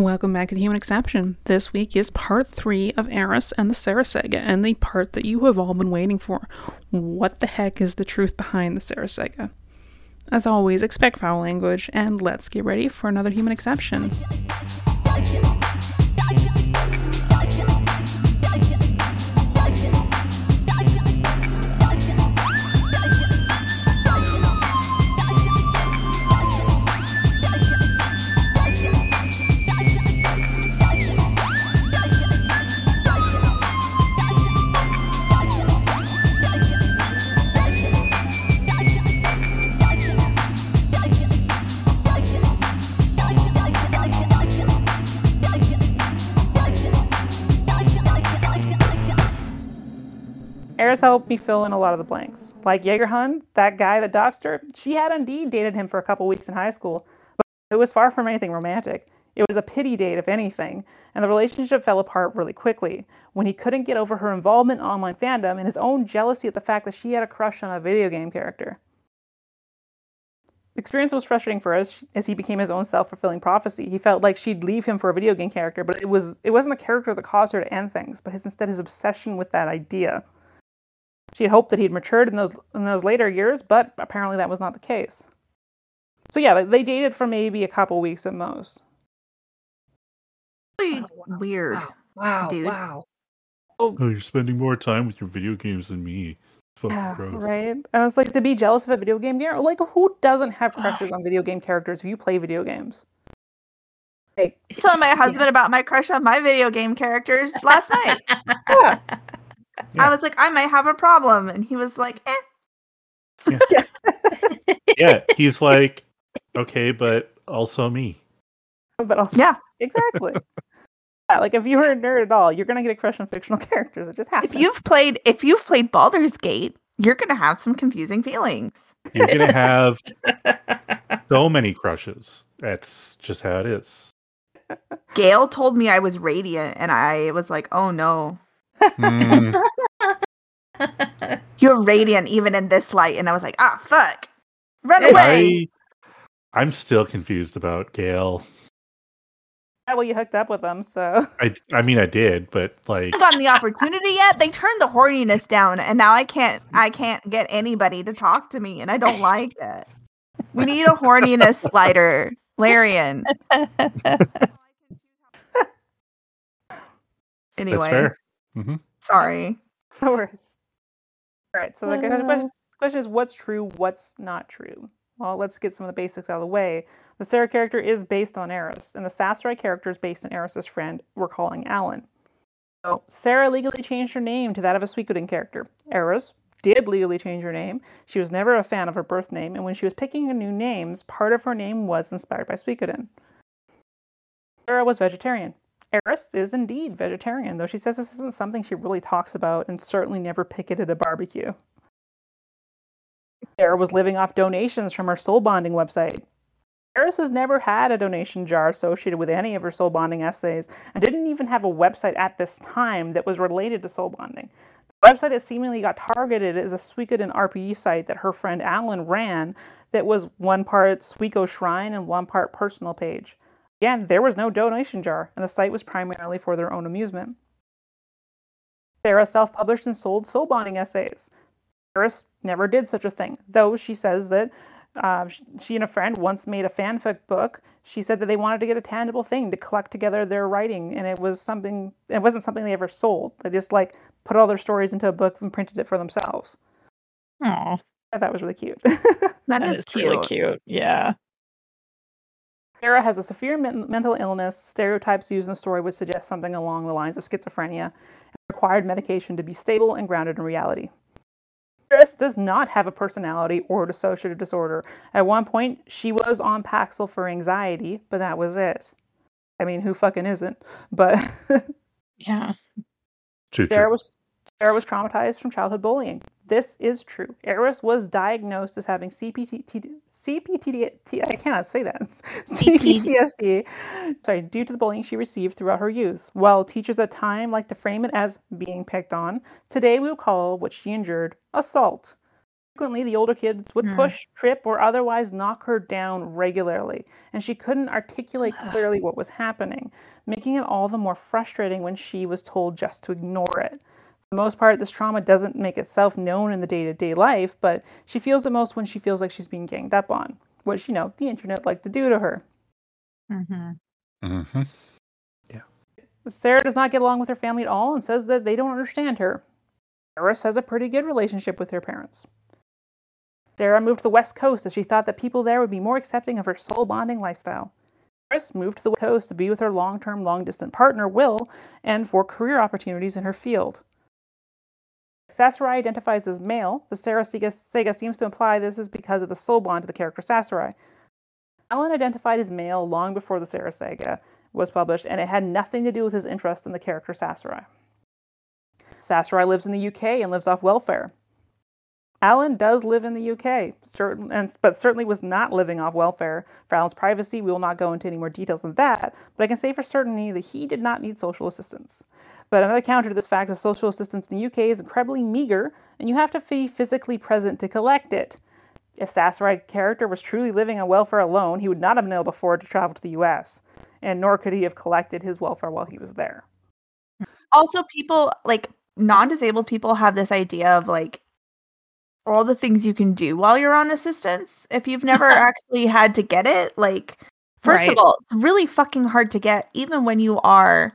Welcome back to the Human Exception. This week is part three of Aeris and the Sarah Saga, and the part that you have all been waiting for. What the heck is the truth behind the Sarah Saga? As always, expect foul language, and let's get ready for another Human Exception. Helped me fill in a lot of the blanks. Like Jaegerhund, that guy that doxed her, she had indeed dated him for a couple weeks in high school, but it was far from anything romantic. It was a pity date, if anything, and the relationship fell apart really quickly when he couldn't get over her involvement in online fandom and his own jealousy at the fact that she had a crush on a video game character. The experience was frustrating for us as he became his own self-fulfilling prophecy. He felt like she'd leave him for a video game character, but it was it wasn't the character that caused her to end things, but his, instead his obsession with that idea. She had hoped that he'd matured in those in those later years, but apparently that was not the case. So yeah, they dated for maybe a couple weeks at most. Really oh, weird. Oh, wow, dude. wow. Oh. oh, you're spending more time with your video games than me. Yeah, gross. right. And it's like to be jealous of a video game gamer. Like, who doesn't have crushes on video game characters if you play video games? Like, Telling my husband about my crush on my video game characters last night. yeah, Yeah. I was like, I might have a problem, and he was like, eh. Yeah, he's like, okay, but also me. but also, Yeah. exactly. yeah, like if you're a nerd at all, you're gonna get a crush on fictional characters. It just happens. If you've played, if you've played Baldur's Gate, you're gonna have some confusing feelings. You're gonna have so many crushes. That's just how it is. Gale told me I was radiant, and I was like, oh no, Mm, you're radiant even in this light. And I was like, ah, fuck, run away. I, I'm still confused about Gale. yeah, well, you hooked up with them, so I, I mean, I did, but like, haven't gotten the opportunity yet. They turned the horniness down, and now I can't. I can't get anybody to talk to me, and I don't like it. We need a horniness slider, Larian. Anyway, that's fair. Hmm sorry. no worries. All right, so the question- question, question is what's true, what's not true? Well, let's get some of the basics out of the way. The Sarah character is based on Aeris, and the Sasarai character is based on Aeris's friend we're calling Alan. So Sarah legally changed her name to that of a Suikoden character. Aeris did legally change her name. She was never a fan of her birth name, and when she was picking her new names, part of her name was inspired by Suikoden. Sarah was vegetarian. Aeris is indeed vegetarian, though she says this isn't something she really talks about and certainly never picketed a barbecue. Sarah was living off donations from her soul bonding website. Aeris has never had a donation jar associated with any of her soul bonding essays and didn't even have a website at this time that was related to soul bonding. The website that seemingly got targeted is a Suikoden RPE site that her friend Alan ran that was one part Suiko Shrine and one part personal page. Again, there was no donation jar, and the site was primarily for their own amusement. Sarah self published and sold soul bonding essays. Aeris never did such a thing, though she says that uh, she and a friend once made a fanfic book. She said that they wanted to get a tangible thing to collect together their writing, and it was something. It wasn't something they ever sold. They just like put all their stories into a book and printed it for themselves. Aw, I thought that was really cute. That that is, is cute. really cute. Yeah. Sarah has a severe men- mental illness. Stereotypes used in the story would suggest something along the lines of schizophrenia and required medication to be stable and grounded in reality. Aeris does not have a personality or dissociative disorder. At one point, she was on Paxil for anxiety, but that was it. I mean, who fucking isn't? But Yeah. True, Sarah was Sarah was traumatized from childhood bullying. This is true. Aeris was diagnosed as having CPT, CPTD, I cannot say that. CPTSD, sorry, due to the bullying she received throughout her youth. While teachers at the time liked to frame it as being picked on, today we would call what she endured assault. Frequently, the older kids would Hmm. push, trip, or otherwise knock her down regularly, and she couldn't articulate clearly what was happening, making it all the more frustrating when she was told just to ignore it. For the most part, this trauma doesn't make itself known in the day to day life, but she feels it most when she feels like she's being ganged up on, which, you know, the internet like to do to her. Mm-hmm. Mm-hmm. Yeah. Sarah does not get along with her family at all and says that they don't understand her. Aeris has a pretty good relationship with her parents. Sarah moved to the West Coast as she thought that people there would be more accepting of her soul bonding lifestyle. Aeris moved to the West Coast to be with her long term, long distance partner, Will, and for career opportunities in her field. Sasarai identifies as male. The Sarah Saga, Saga seems to imply this is because of the soul bond to the character Sasarai. Alan identified as male long before the Sarah Saga was published, and it had nothing to do with his interest in the character Sasarai. Sasarai lives in the UK and lives off welfare. Alan does live in the UK, certain, and, but certainly was not living off welfare. For Alan's privacy, we will not go into any more details than that, but I can say for certainty that he did not need social assistance. But another counter to this fact is social assistance in the UK is incredibly meager, and you have to be physically present to collect it. If Sasarai character was truly living on welfare alone, he would not have been able to afford to travel to the US, and nor could he have collected his welfare while he was there. Also, people like non-disabled people have this idea of like all the things you can do while you're on assistance. If you've never actually had to get it, like first Right. of all, it's really fucking hard to get, even when you are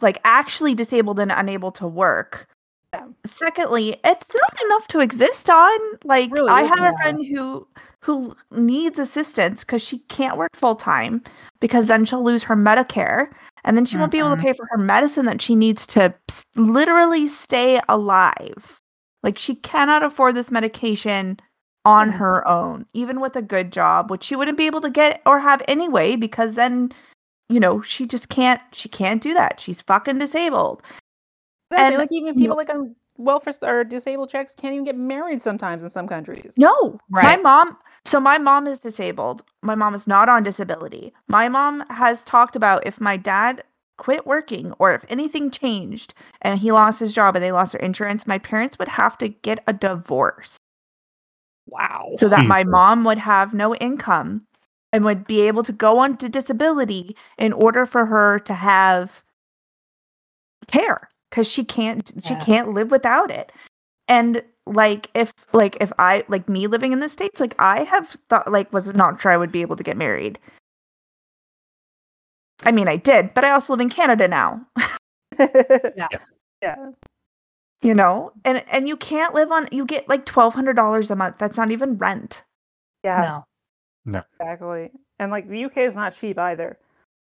like actually disabled and unable to work. Yeah. Secondly, it's not enough to exist on. Like Really I have a friend who who needs assistance because she can't work full time because then she'll lose her Medicare and then she won't be able to Mhm. pay for her medicine that she needs to literally stay alive. Like she cannot afford this medication on her own, even with a good job, which she wouldn't be able to get or have anyway because then you know, she just can't she can't do that. She's fucking disabled. Exactly. And, like even you people like on welfare st- or disabled checks can't even get married sometimes in some countries. No, my mom. So my mom is disabled. My mom is not on disability. My mom has talked about if my dad quit working or if anything changed and he lost his job and they lost their insurance, my parents would have to get a divorce Wow. so that hmm. my mom would have no income and would be able to go on to disability in order for her to have care because she can't she can't live without it and like if like if i like me living in the states like i have thought like was not sure i would be able to get married i mean i did but i also live in canada now yeah. Yeah. you know and and you can't live on you get like $1200 a month that's not even rent Yeah. no. Exactly. And like the UK is not cheap either.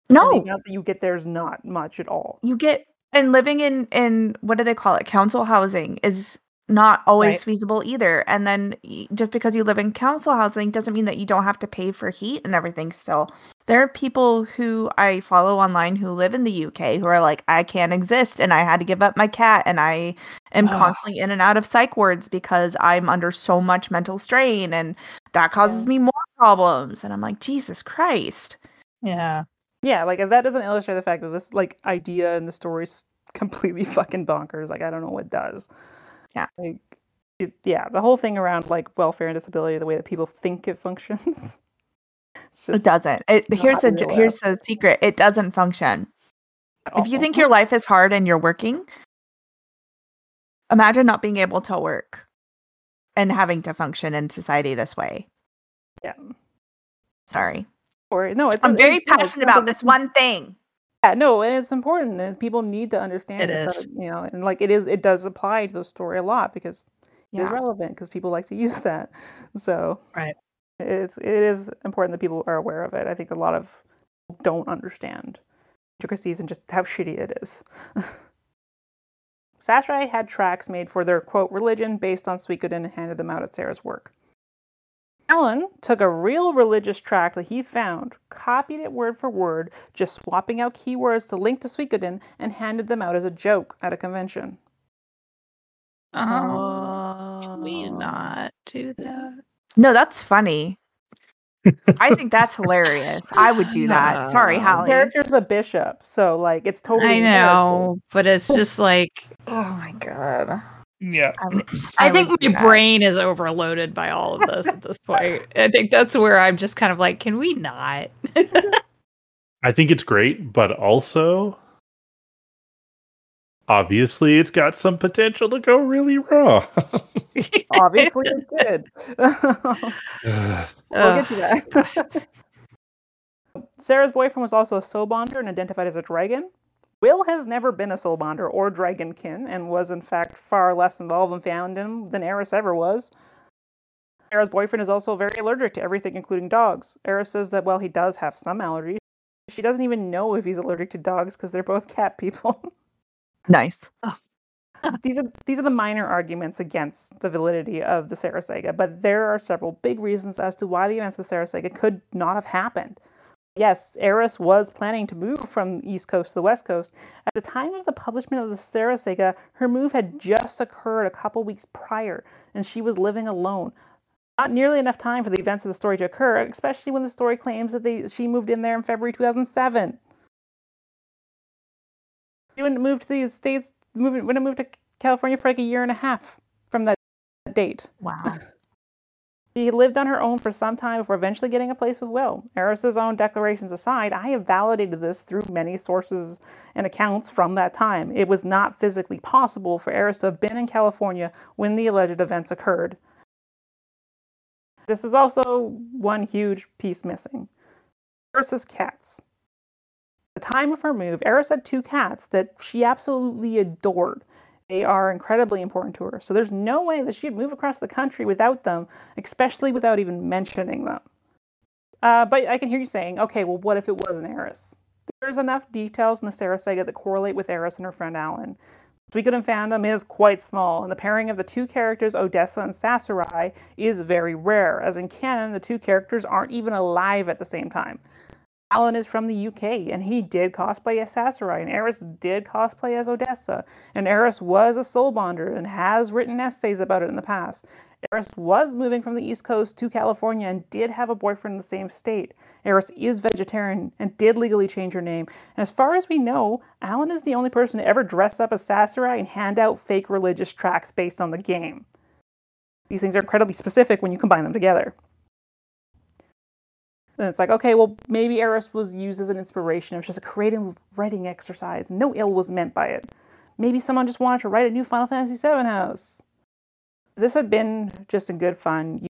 no And the amount that you get there is not much at all. you get and living in in what do they call it council housing is not always Right. feasible either and then just because you live in council housing doesn't mean that you don't have to pay for heat and everything still there are people who i follow online who live in the uk who are like i can't exist and i had to give up my cat and i am Ugh. constantly in and out of psych wards because i'm under so much mental strain and that causes Yeah. me more problems and i'm like jesus christ Yeah. Yeah, like if that doesn't illustrate the fact that this like idea and the story is completely fucking bonkers, like I don't know what does. Yeah. Like it, yeah, the whole thing around like welfare and disability, the way that people think it functions. It's it doesn't it, here's the real here's the secret it doesn't function If you think your life is hard and you're working, imagine not being able to work and having to function in society this way. yeah. Sorry. Or no, it's I'm a- very it- no, it's passionate about this one thing. Yeah, no, and it's important, and people need to understand It this, is. that, you know, and like it is, it does apply to the story a lot because it is Yeah. relevant because people like to use that. So Right. it's it is important that people are aware of it. I think a lot of people don't understand intricacies and just how shitty it is. Sasarai had tracks made for their quote religion based on Suikoden and handed them out at Sarah's work. Alan took a real religious track that he found, copied it word for word, just swapping out keywords to link to Suikoden, and handed them out as a joke at a convention. Oh, can we not do that? No, that's funny. I think that's hilarious. I would do that. Sorry, No. The Hallie. character's a bishop, so like it's totally I in character. know, but it's just like, oh my god. Yeah. I, would- I, I think my that. brain is overloaded by all of this at this point. I think that's where I'm just kind of like, can we not? I think it's great, but also obviously it's got some potential to go really wrong. Obviously, it did. we'll get to that. Sarah's boyfriend was also a soul bonder and identified as a dragon. Will has never been a soul bonder or dragonkin and was, in fact, far less involved in fandom than Aeris ever was. Sarah's boyfriend is also very allergic to everything, including dogs. Aeris says that, while he does have some allergies. She doesn't even know if he's allergic to dogs because they're both cat people. Nice. Oh. these are these are the minor arguments against the validity of the Sarah Saga, but there are several big reasons as to why the events of the Sarah Saga could not have happened. Yes, Aeris was planning to move from the East Coast to the West Coast. At the time of the publishment of the Sarah Saga, her move had just occurred a couple weeks prior, and she was living alone. Not nearly enough time for the events of the story to occur, especially when the story claims that they, she moved in there in February 2007. She wouldn't move to the States, moved, wouldn't have moved to California for like a year and a half from that date. Wow. She lived on her own for some time before eventually getting a place with Will. Aeris's own declarations aside, I have validated this through many sources and accounts from that time. It was not physically possible for Aeris to have been in California when the alleged events occurred. This is also one huge piece missing. Aeris's cats. The time of her move, Aeris had two cats that she absolutely adored. They are incredibly important to her. So there's no way that she'd move across the country without them, especially without even mentioning them. Uh, but I can hear you saying, okay, well, what if it was an Aeris? There's enough details in the Sarah saga that correlate with Aeris and her friend Alan. Found them is quite small, and the pairing of the two characters, Odessa and Sasarai, is very rare, as in canon, the two characters aren't even alive at the same time. Alan is from the UK, and he did cosplay as Sasarai, and Aeris did cosplay as Odessa, and Aeris was a soul bonder and has written essays about it in the past. Aeris was moving from the East Coast to California and did have a boyfriend in the same state. Aeris is vegetarian and did legally change her name. And as far as we know, Alan is the only person to ever dress up as Sasarai and hand out fake religious tracts based on the game. These things are incredibly specific when you combine them together. And it's like, okay, well, maybe Aeris was used as an inspiration. It was just a creative writing exercise. No ill was meant by it. Maybe someone just wanted to write a new Final Fantasy VII house. This had been just a good fun,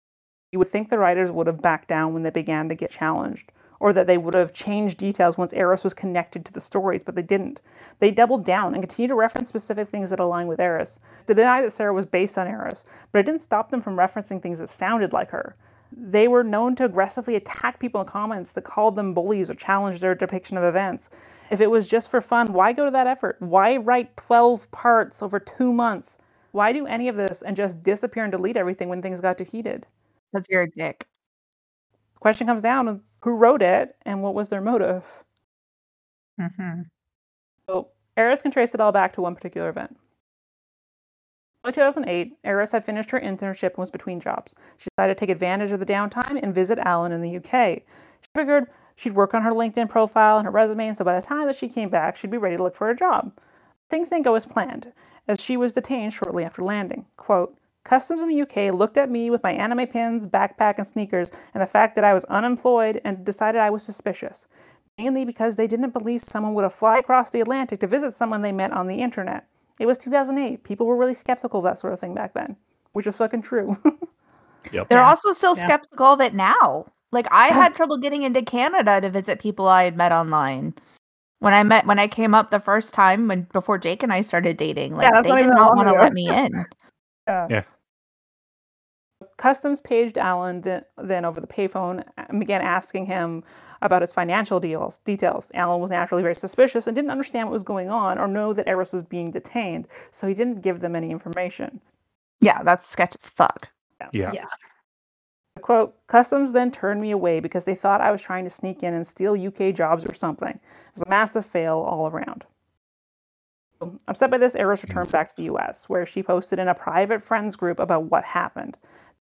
you, would think the writers would have backed down when they began to get challenged, or that they would have changed details once Aeris was connected to the stories, but they didn't. They doubled down and continued to reference specific things that align with Aeris. They denied that Sarah was based on Aeris, but it didn't stop them from referencing things that sounded like her they were known to aggressively attack people in comments that called them bullies or challenged their depiction of events. If it was just for fun, why go to that effort? Why write 12 parts over two months? Why do any of this and just disappear and delete everything when things got too heated? Because you're a dick. The question comes down who wrote it and what was their motive. Mm-hmm. So Aeris can trace it all back to one particular event. In 2008, Aeris had finished her internship and was between jobs. She decided to take advantage of the downtime and visit Alan in the UK. She figured she'd work on her LinkedIn profile and her resume, so by the time that she came back, she'd be ready to look for a job. Things didn't go as planned, as she was detained shortly after landing. Quote, Customs in the UK looked at me with my anime pins, backpack, and sneakers, and the fact that I was unemployed and decided I was suspicious. Mainly because they didn't believe someone would have fly across the Atlantic to visit someone they met on the internet. It was 2008. People were really skeptical of that sort of thing back then, which is fucking true. Yep. They're Yeah. also still Yeah. skeptical of it now. Like I had trouble getting into Canada to visit people I had met online. When I met when I came up the first time when before Jake and I started dating, like that's they not did not want to let me in. Yeah. Yeah. Customs paged Alan then, then over the payphone and began asking him about his financial deals, details. Alan was naturally very suspicious and didn't understand what was going on or know that Aeris was being detained, so he didn't give them any information. Yeah, that's sketch as fuck. Yeah. Yeah. Quote, Customs then turned me away because they thought I was trying to sneak in and steal UK jobs or something. It was a massive fail all around. Upset by this, Aeris returned mm. back to the US, where she posted in a private friends group about what happened.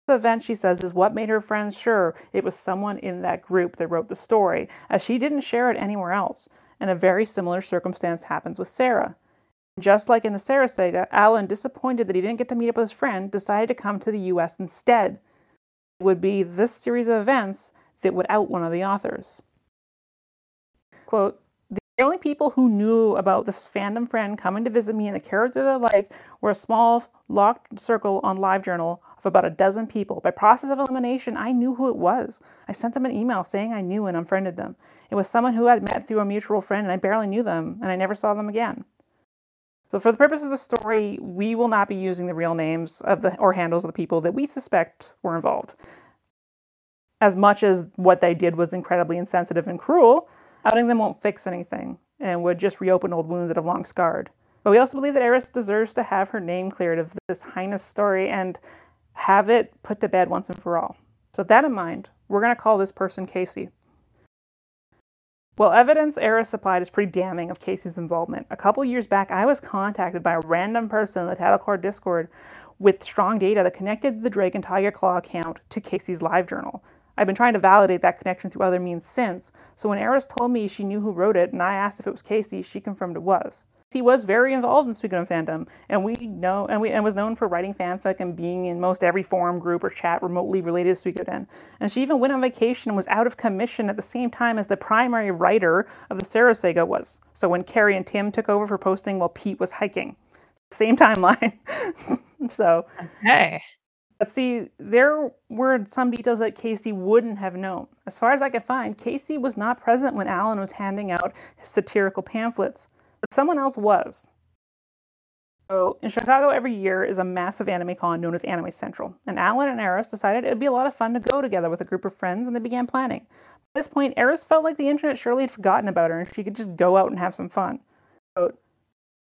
Event, she says, is what made her friends sure it was someone in that group that wrote the story, as she didn't share it anywhere else. And a very similar circumstance happens with Sarah. Just like in the Sarah saga, Alan, disappointed that he didn't get to meet up with his friend, decided to come to the US instead. It would be this series of events that would out one of the authors. Quote, the only people who knew about this fandom friend coming to visit me and the character I liked were a small locked circle on LiveJournal about a dozen people. By process of elimination, I knew who it was. I sent them an email saying I knew and unfriended them. It was someone who I'd met through a mutual friend and I barely knew them and I never saw them again. So for the purpose of the story, we will not be using the real names of the or handles of the people that we suspect were involved. As much as what they did was incredibly insensitive and cruel, outing them won't fix anything and would just reopen old wounds that have long scarred. But we also believe that Aeris deserves to have her name cleared of this heinous story and have it put to bed once and for all. So, with that in mind, we're going to call this person Casey. Well, evidence Aeris supplied is pretty damning of Casey's involvement. A couple years back, I was contacted by a random person in the Tattlecore Discord with strong data that connected the Drake and Tiger Claw account to Casey's live journal. I've been trying to validate that connection through other means since, so when Aeris told me she knew who wrote it and I asked if it was Casey, she confirmed it was. He was very involved in Suikoden fandom, and we know and we and was known for writing fanfic and being in most every forum group or chat remotely related to Suikoden. And she even went on vacation and was out of commission at the same time as the primary writer of the Sarah saga was. So when Carrie and Tim took over for posting while Pete was hiking, same timeline. so Okay. but see, there were some details that Casey wouldn't have known. As far as I could find, Casey was not present when Alan was handing out his satirical pamphlets, but someone else was. So, in Chicago every year is a massive anime con known as Anime Central, and Alan and Aeris decided it would be a lot of fun to go together with a group of friends, and they began planning. At this point, Aeris felt like the internet surely had forgotten about her, and she could just go out and have some fun. I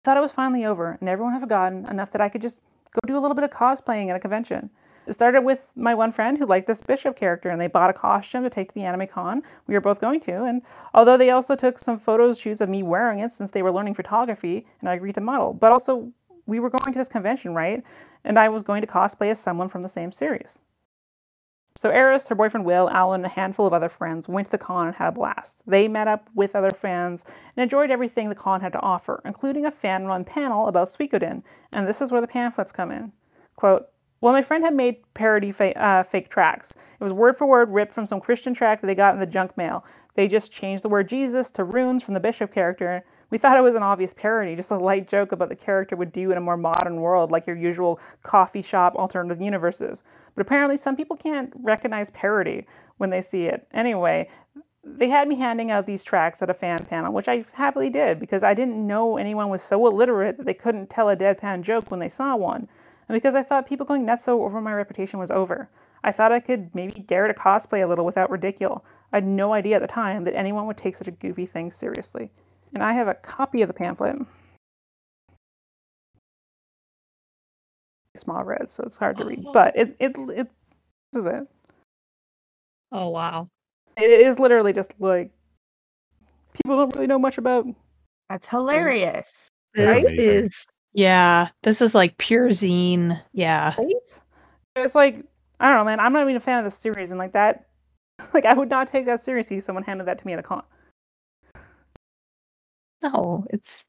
thought it was finally over, and everyone had forgotten enough that I could just go do a little bit of cosplaying at a convention. It started with my one friend who liked this bishop character, and they bought a costume to take to the anime con we were both going to. And although they also took some photo shoots of me wearing it since they were learning photography, and I agreed to model, but also we were going to this convention, right? And I was going to cosplay as someone from the same series. So Aeris, her boyfriend Will, Alan, and a handful of other friends went to the con and had a blast. They met up with other fans and enjoyed everything the con had to offer, including a fan-run panel about Suikoden, and this is where the pamphlets come in. Quote, well, my friend had made parody fa- uh, fake tracks. It was word for word ripped from some Christian track that they got in the junk mail. They just changed the word Jesus to runes from the bishop character. We thought it was an obvious parody, just a light joke about the character would do in a more modern world, like your usual coffee shop alternative universes. But apparently, some people can't recognize parody when they see it. Anyway, they had me handing out these tracks at a fan panel, which I happily did because I didn't know anyone was so illiterate that they couldn't tell a deadpan joke when they saw one and because I thought people going nuts over my reputation was over. I thought I could maybe dare to cosplay a little without ridicule. I had no idea at the time that anyone would take such a goofy thing seriously. And I have a copy of the pamphlet. Small red, so it's hard to read. But it it it this is it. Oh wow. It is literally just like people don't really know much about. That's hilarious. This Amazing. is yeah. This is like pure zine. Yeah. Right? It's like I don't know, man. I'm not even a fan of the series, and like that, like I would not take that seriously if someone handed that to me at a con. No, it's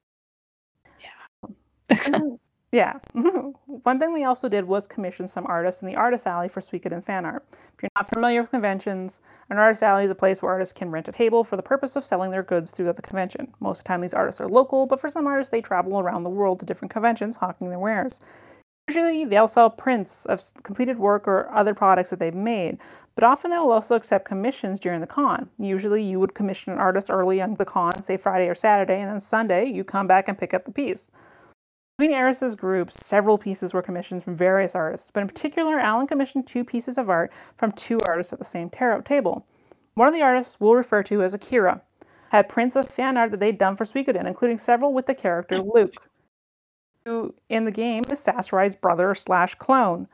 yeah. Yeah. One thing we also did was commission some artists in the Artist Alley for Suikoden fan art. If you're not familiar with conventions, an Artist Alley is a place where artists can rent a table for the purpose of selling their goods throughout the convention. Most of the time, these artists are local, but for some artists, they travel around the world to different conventions hawking their wares. Usually, they'll sell prints of completed work or other products that they've made, but often they'll also accept commissions during the con. Usually, you would commission an artist early on the con, say Friday or Saturday, and then Sunday, you come back and pick up the piece. Between Aeris's groups, several pieces were commissioned from various artists, but in particular, Alan commissioned two pieces of art from two artists at the same tarot table. One of the artists we'll refer to as Akira had prints of fan art that they'd done for Suikoden, including several with the character Luke, who in the game is Sasarai's brother slash clone.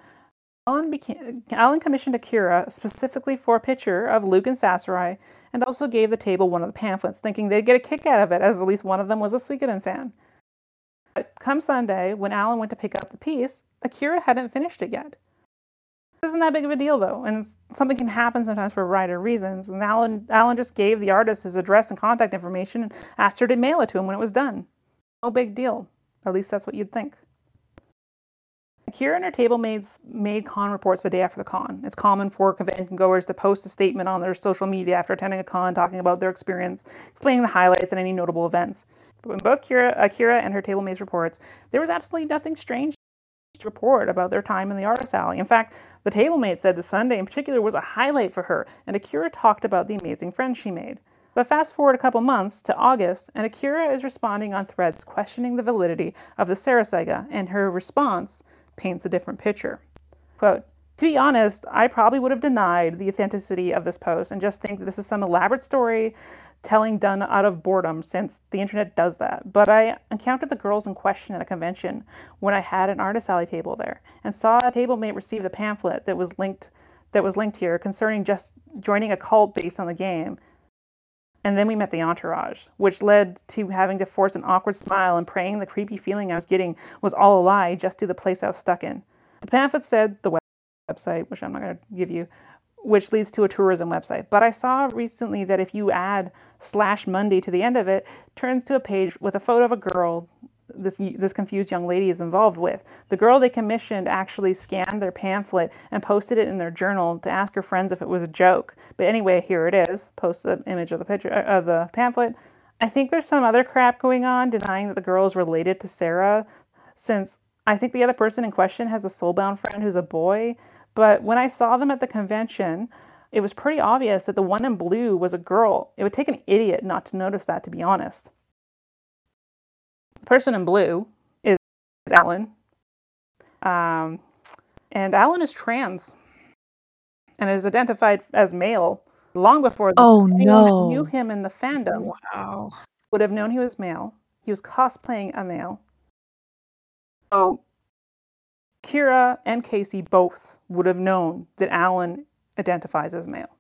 Became, Alan commissioned Akira specifically for a picture of Luke and Sasarai, and also gave the table one of the pamphlets, thinking they'd get a kick out of it, as at least one of them was a Suikoden fan. But come Sunday, when Alan went to pick up the piece, Akira hadn't finished it yet. This isn't that big of a deal, though, and something can happen sometimes for a variety of reasons. And Alan, Alan just gave the artist his address and contact information and asked her to mail it to him when it was done. No big deal. At least that's what you'd think. Akira and her table mates made con reports the day after the con. It's common for convention goers to post a statement on their social media after attending a con talking about their experience, explaining the highlights and any notable events. But in both Kira, uh, Akira and her table mates reports, there was absolutely nothing strange to report about their time in the artist alley. In fact, the table mate said the Sunday in particular was a highlight for her, and Akira talked about the amazing friends she made. But fast forward a couple months to August, and Akira is responding on threads questioning the validity of the Sarah Saga, and her response paints a different picture. Quote, to be honest, I probably would have denied the authenticity of this post and just think that this is some elaborate story telling done out of boredom since the internet does that. But I encountered the girls in question at a convention when I had an artist alley table there and saw a table mate receive the pamphlet that was linked that was linked here concerning just joining a cult based on the game. And then we met the entourage, which led to having to force an awkward smile and praying the creepy feeling I was getting was all a lie just to the place I was stuck in. The pamphlet said the website, which I'm not going to give you, which leads to a tourism website. But I saw recently that if you add slash Monday to the end of it, turns to a page with a photo of a girl this this confused young lady is involved with. The girl they commissioned actually scanned their pamphlet and posted it in their journal to ask her friends if it was a joke. But anyway, here it is. Post the image of the picture uh, of the pamphlet. I think there's some other crap going on denying that the girl is related to Sarah, since I think the other person in question has a soulbound friend who's a boy. But when I saw them at the convention, it was pretty obvious that the one in blue was a girl. It would take an idiot not to notice that, to be honest. The person in blue is, is Alan. Um, and Alan is trans and is identified as male long before oh, anyone no. knew him in the fandom Wow. would have known he was male. He was cosplaying a male. So Kira and Casey both would have known that Alan identifies as male.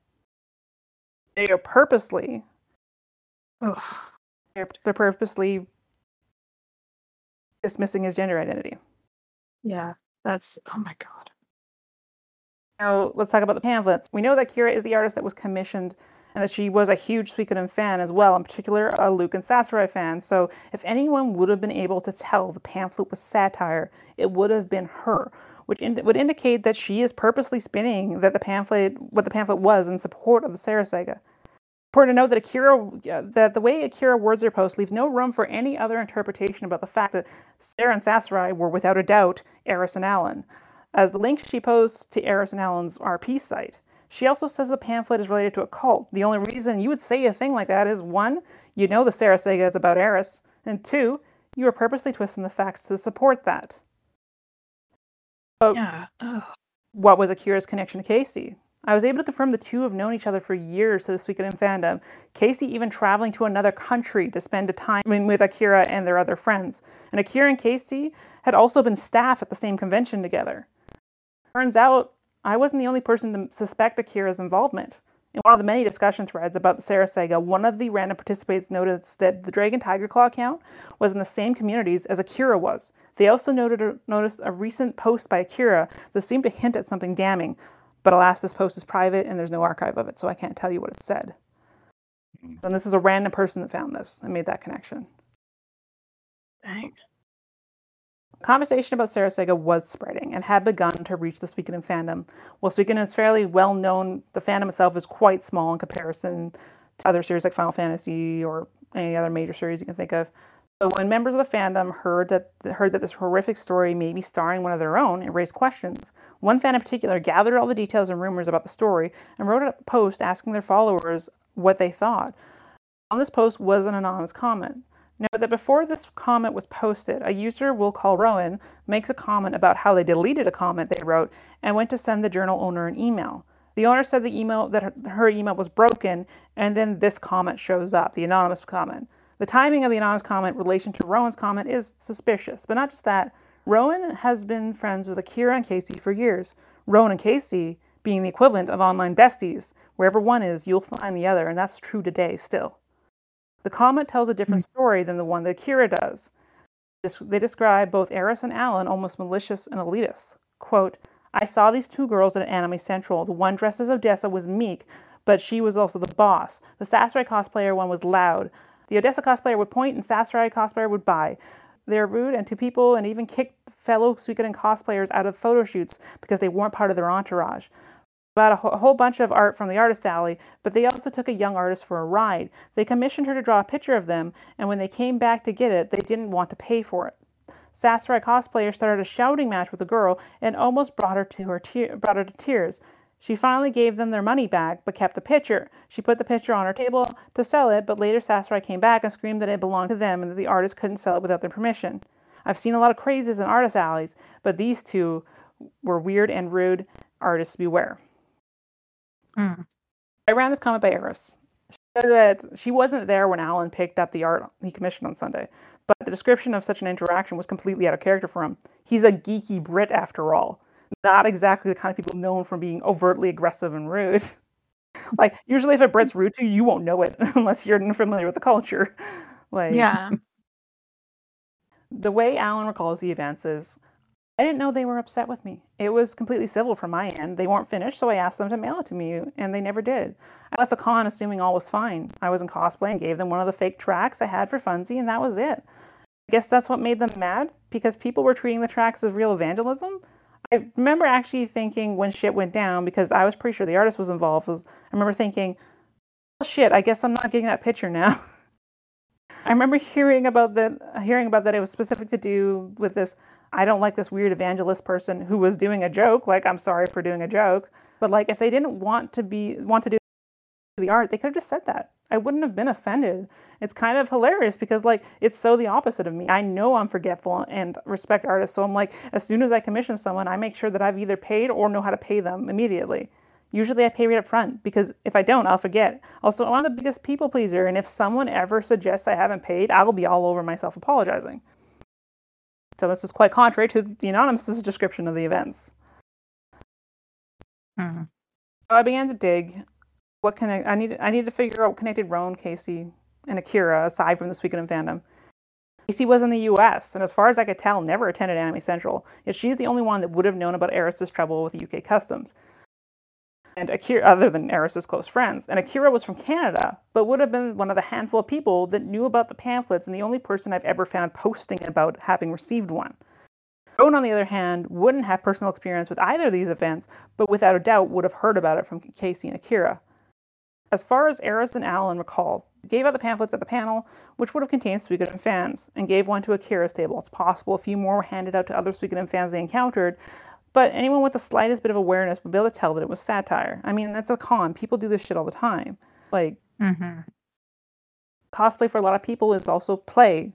They are purposely Ugh. they're, they're purposely dismissing his gender identity. Yeah. That's oh my god. Now let's talk about the pamphlets. We know that Kira is the artist that was commissioned and that she was a huge Suikoden fan as well, in particular a Luke and Sasarai fan. So if anyone would have been able to tell the pamphlet was satire, it would have been her, which ind- would indicate that she is purposely spinning that the pamphlet, what the pamphlet was, in support of the Sarah Saga. Important to note that Akira, that the way Akira words her post leaves no room for any other interpretation about the fact that Sarah and Sasarai were without a doubt Aeris and Alan, as the links she posts to Aeris and Alan's RP site. She also says the pamphlet is related to a cult. The only reason you would say a thing like that is one, you know the Sarah Saga is about Aeris, and two, you are purposely twisting the facts to support that. But Yeah. Ugh. what was Akira's connection to Casey? I was able to confirm the two have known each other for years to this weekend in fandom. Casey even traveling to another country to spend a time with Akira and their other friends. And Akira and Casey had also been staff at the same convention together. Turns out I wasn't the only person to suspect Akira's involvement. In one of the many discussion threads about the Sarah Saga, one of the random participants noticed that the Dragon Tiger Claw account was in the same communities as Akira was. They also noted, noticed a recent post by Akira that seemed to hint at something damning, but alas, this post is private and there's no archive of it, so I can't tell you what it said. Hmm. And this is a random person that found this and made that connection. Dang. Conversation about Sarah Saga was spreading and had begun to reach the Suikoden fandom. While Suikoden is fairly well known, the fandom itself is quite small in comparison to other series like Final Fantasy or any other major series you can think of. So when members of the fandom heard that heard that this horrific story may be starring one of their own, it raised questions. One fan in particular gathered all the details and rumors about the story and wrote a post asking their followers what they thought. On this post was an anonymous comment. Note that before this comment was posted, a user we'll call Rowan makes a comment about how they deleted a comment they wrote and went to send the journal owner an email. The owner said the email that her, email was broken, and then this comment shows up, the anonymous comment. The timing of the anonymous comment in relation to Rowan's comment is suspicious, but not just that. Rowan has been friends with Akira and Casey for years. Rowan and Casey being the equivalent of online besties. Wherever one is, you'll find the other, and that's true today still. The comment tells a different mm. story than the one that Akira does. This, they describe both Aeris and Alan almost malicious and elitist. Quote, I saw these two girls at Anime Central. The one dressed as Odessa was meek, but she was also the boss. The Sasarai cosplayer one was loud. The Odessa cosplayer would point and Sasarai cosplayer would buy. they're rude and to people and even kicked fellow Suikoden cosplayers out of photo shoots because they weren't part of their entourage. About a, wh- whole bunch of art from the artist alley, but they also took a young artist for a ride. They commissioned her to draw a picture of them, and when they came back to get it, they didn't want to pay for it. Sasarai cosplayer started a shouting match with the girl and almost brought her to her te- brought her to tears. She finally gave them their money back, but kept the picture. She put the picture on her table to sell it, but later Sasarai came back and screamed that it belonged to them and that the artist couldn't sell it without their permission. I've seen a lot of crazes in artist alleys, but these two were weird and rude. Artists beware. Hmm. I ran this comment by Aeris. She said that she wasn't there when Alan picked up the art he commissioned on Sunday, but the description of such an interaction was completely out of character for him. He's a geeky Brit after all, not exactly the kind of people known for being overtly aggressive and rude. like usually, if a Brit's rude to you, you won't know it unless you're familiar with the culture. Like Yeah. the way Alan recalls the events is I didn't know they were upset with me. It was completely civil from my end. They weren't finished, so I asked them to mail it to me, and they never did. I left the con assuming all was fine. I was in cosplay and gave them one of the fake tracks I had for Funzy, and that was it. I guess that's what made them mad, because people were treating the tracks as real evangelism. I remember actually thinking when shit went down, because I was pretty sure the artist was involved, was I remember thinking, well, shit, I guess I'm not getting that picture now. I remember hearing about that hearing about that it was specific to do with this I don't like this weird evangelist person who was doing a joke, like I'm sorry for doing a joke. But like if they didn't want to be want to do the art, they could have just said that. I wouldn't have been offended. It's kind of hilarious because like it's so the opposite of me. I know I'm forgetful and respect artists, so I'm like as soon as I commission someone, I make sure that I've either paid or know how to pay them immediately. Usually I pay right up front because if I don't, I'll forget. Also, I'm the biggest people pleaser, and if someone ever suggests I haven't paid, I will be all over myself apologizing. So this is quite contrary to the anonymous description of the events. Hmm. So I began to dig. What connect? I need. I need to figure out what connected Rowan, Casey, and Akira aside from this weekend in fandom. Casey was in the U.S. and, as far as I could tell, never attended Anime Central. Yet she's the only one that would have known about Aeris's trouble with UK customs. And Akira, other than Aeris's close friends, and Akira was from Canada, but would have been one of the handful of people that knew about the pamphlets, and the only person I've ever found posting about having received one. Rowan, on the other hand, wouldn't have personal experience with either of these events, but without a doubt would have heard about it from Casey and Akira. As far as Aeris and Alan recall, gave out the pamphlets at the panel, which would have contained Suikoden fans, and gave one to Akira's table. It's possible a few more were handed out to other Suikoden fans they encountered, but anyone with the slightest bit of awareness would be able to tell that it was satire. I mean, that's a con. People do this shit all the time. Like, Mm-hmm. cosplay for a lot of people is also play,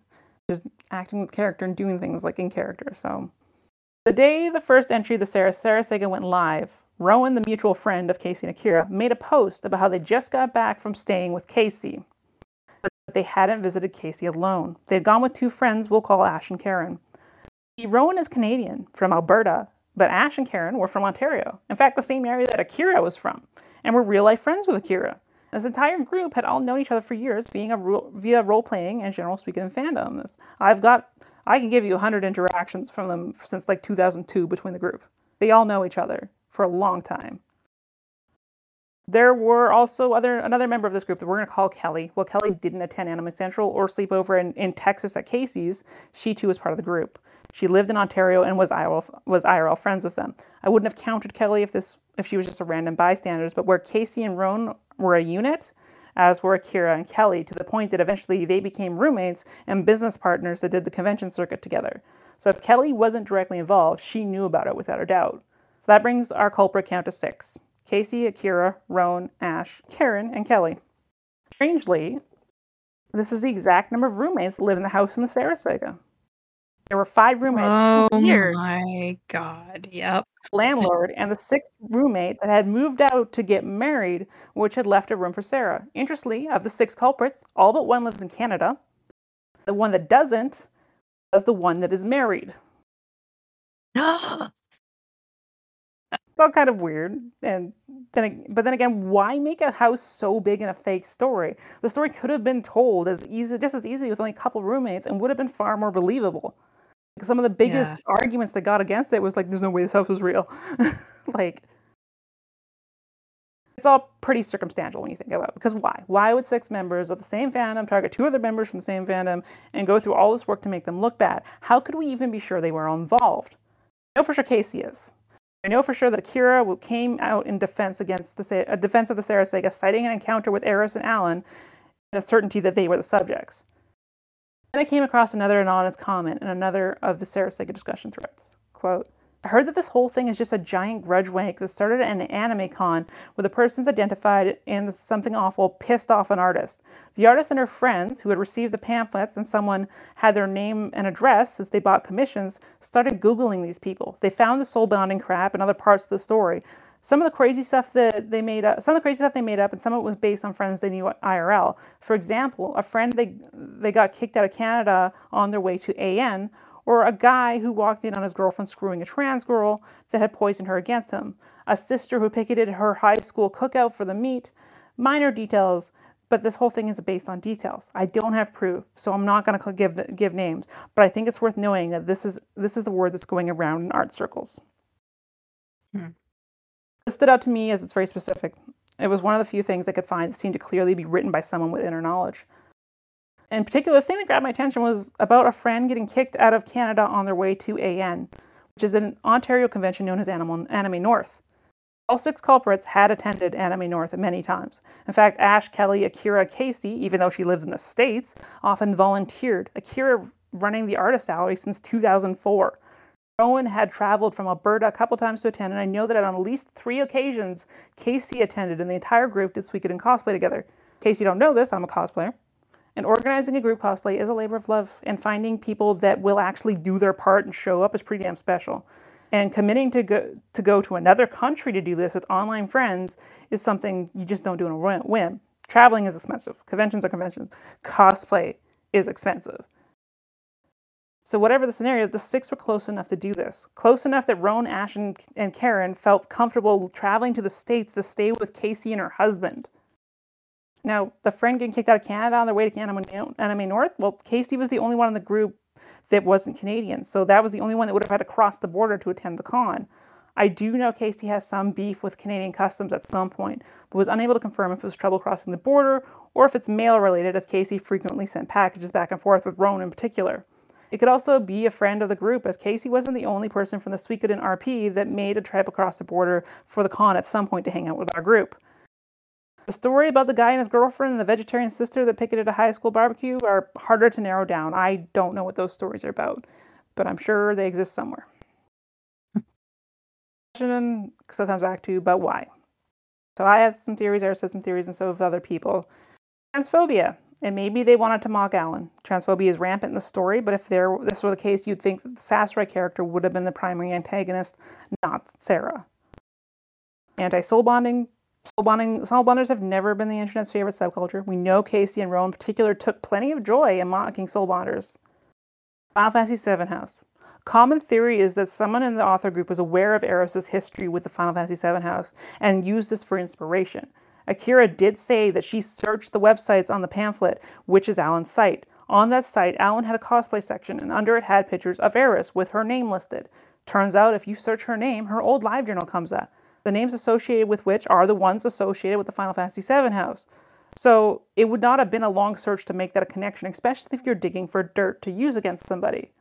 just acting with character and doing things like in character. So, the day the first entry of the Sarah Sarah Saga went live, Rowan, the mutual friend of Casey and Akira, made a post about how they just got back from staying with Casey, but they hadn't visited Casey alone. They had gone with two friends we'll call Ash and Karen. Rowan is Canadian from Alberta, but Ash and Karen were from Ontario. In fact, the same area that Akira was from, and were real life friends with Akira. This entire group had all known each other for years, being a ro- via role playing and general speaking fandom. fandoms. I've got, I can give you 100 interactions from them since like 2002 between the group. They all know each other for a long time. There were also other another member of this group that we're going to call Kelly. Well, Kelly didn't attend Anime Central or sleep over in, in Texas at Casey's. She too was part of the group. She lived in Ontario and was IRL, was IRL friends with them. I wouldn't have counted Kelly if this if she was just a random bystander, but where Casey and Rowan were a unit, as were Akira and Kelly, to the point that eventually they became roommates and business partners that did the convention circuit together. So if Kelly wasn't directly involved, she knew about it without a doubt. So that brings our culprit count to six. Casey, Akira, Rowan, Ash, Karen, and Kelly. Strangely, this is the exact number of roommates that live in the house in the Sarah Saga. There were five roommates, Oh Weird. my god. Yep. landlord, and the sixth roommate that had moved out to get married, which had left a room for Sarah. Interestingly, of the six culprits, all but one lives in Canada. The one that doesn't is the one that is married. It's all kind of weird, and then, but then again, why make a house so big in a fake story? The story could have been told as easy, just as easily with only a couple roommates, and would have been far more believable. Like, some of the biggest Yeah. arguments that got against it was like, "There's no way this house was real." like, It's all pretty circumstantial when you think about it. Because why? Why would six members of the same fandom target two other members from the same fandom and go through all this work to make them look bad? How could we even be sure they were all involved? I know for sure Casey is. I know for sure that Akira came out in defense against the a defense of the Sarah Saga, citing an encounter with Aeris and Alan and a certainty that they were the subjects. Then I came across another anonymous comment in another of the Sarah Saga discussion threads. Quote, I heard that this whole thing is just a giant grudge wank that started at an anime con where the person's identified in something awful pissed off an artist. The artist and her friends, who had received the pamphlets and someone had their name and address since they bought commissions, started Googling these people. They found the soul bonding crap and other parts of the story. Some of the crazy stuff that they made up, some of the crazy stuff they made up, and some of it was based on friends they knew IRL. For example, a friend they they got kicked out of Canada on their way to AN or a guy who walked in on his girlfriend screwing a trans girl that had poisoned her against him, a sister who picketed her high school cookout for the meat. Minor details, but this whole thing is based on details. I don't have proof, so I'm not going to give give names, but I think it's worth knowing that this is this is the word that's going around in art circles. Hmm. This stood out to me as it's very specific. It was one of the few things I could find that seemed to clearly be written by someone with inner knowledge. In particular, the thing that grabbed my attention was about a friend getting kicked out of Canada on their way to AN, which is an Ontario convention known as Anime North. All six culprits had attended Anime North many times. In fact, Ash, Kelly, Akira, Casey, even though she lives in the States, often volunteered. Akira running the artist gallery since 2004. Rowan had traveled from Alberta a couple times to attend, and I know that on at least three occasions, Casey attended, and the entire group did Suikoden cosplay together. In case you don't know this, I'm a cosplayer. And organizing a group cosplay is a labor of love, and finding people that will actually do their part and show up is pretty damn special. And committing to go to go to another country to do this with online friends is something you just don't do on a whim. Traveling is expensive. Conventions are conventions. Cosplay is expensive. So whatever the scenario, the six were close enough to do this. Close enough that Rowan, Ash, and, and Karen felt comfortable traveling to the States to stay with Casey and her husband. Now, the friend getting kicked out of Canada on their way to Anime North, well, Casey was the only one in the group that wasn't Canadian. So that was the only one that would have had to cross the border to attend the con. I do know Casey has some beef with Canadian customs at some point, but was unable to confirm if it was trouble crossing the border or if it's mail related, as Casey frequently sent packages back and forth with Rowan in particular. It could also be a friend of the group, as Casey wasn't the only person from the Suikoden RP that made a trip across the border for the con at some point to hang out with our group. The story about the guy and his girlfriend and the vegetarian sister that picketed a high school barbecue are harder to narrow down. I don't know what those stories are about, but I'm sure they exist somewhere. question still comes back to, but why? So I have some theories, Eric said some theories, and so have other people. Transphobia. And maybe they wanted to mock Alan. Transphobia is rampant in the story, but if there, this were the case, you'd think that the Sasarai character would have been the primary antagonist, not Sarah. Anti soul bonding, Soul bonders have never been the internet's favorite subculture. We know Casey and Rowan in particular took plenty of joy in mocking soul bonders. Final Fantasy VII House. Common theory is that someone in the author group was aware of Aeris's history with the Final Fantasy VII House and used this for inspiration. Akira did say that she searched the websites on the pamphlet, which is Alan's site. On that site, Alan had a cosplay section, and under it had pictures of Aeris with her name listed. Turns out, if you search her name, her old live journal comes up the names associated with which are the ones associated with the Final Fantasy VII house. So it would not have been a long search to make that a connection, especially if you're digging for dirt to use against somebody.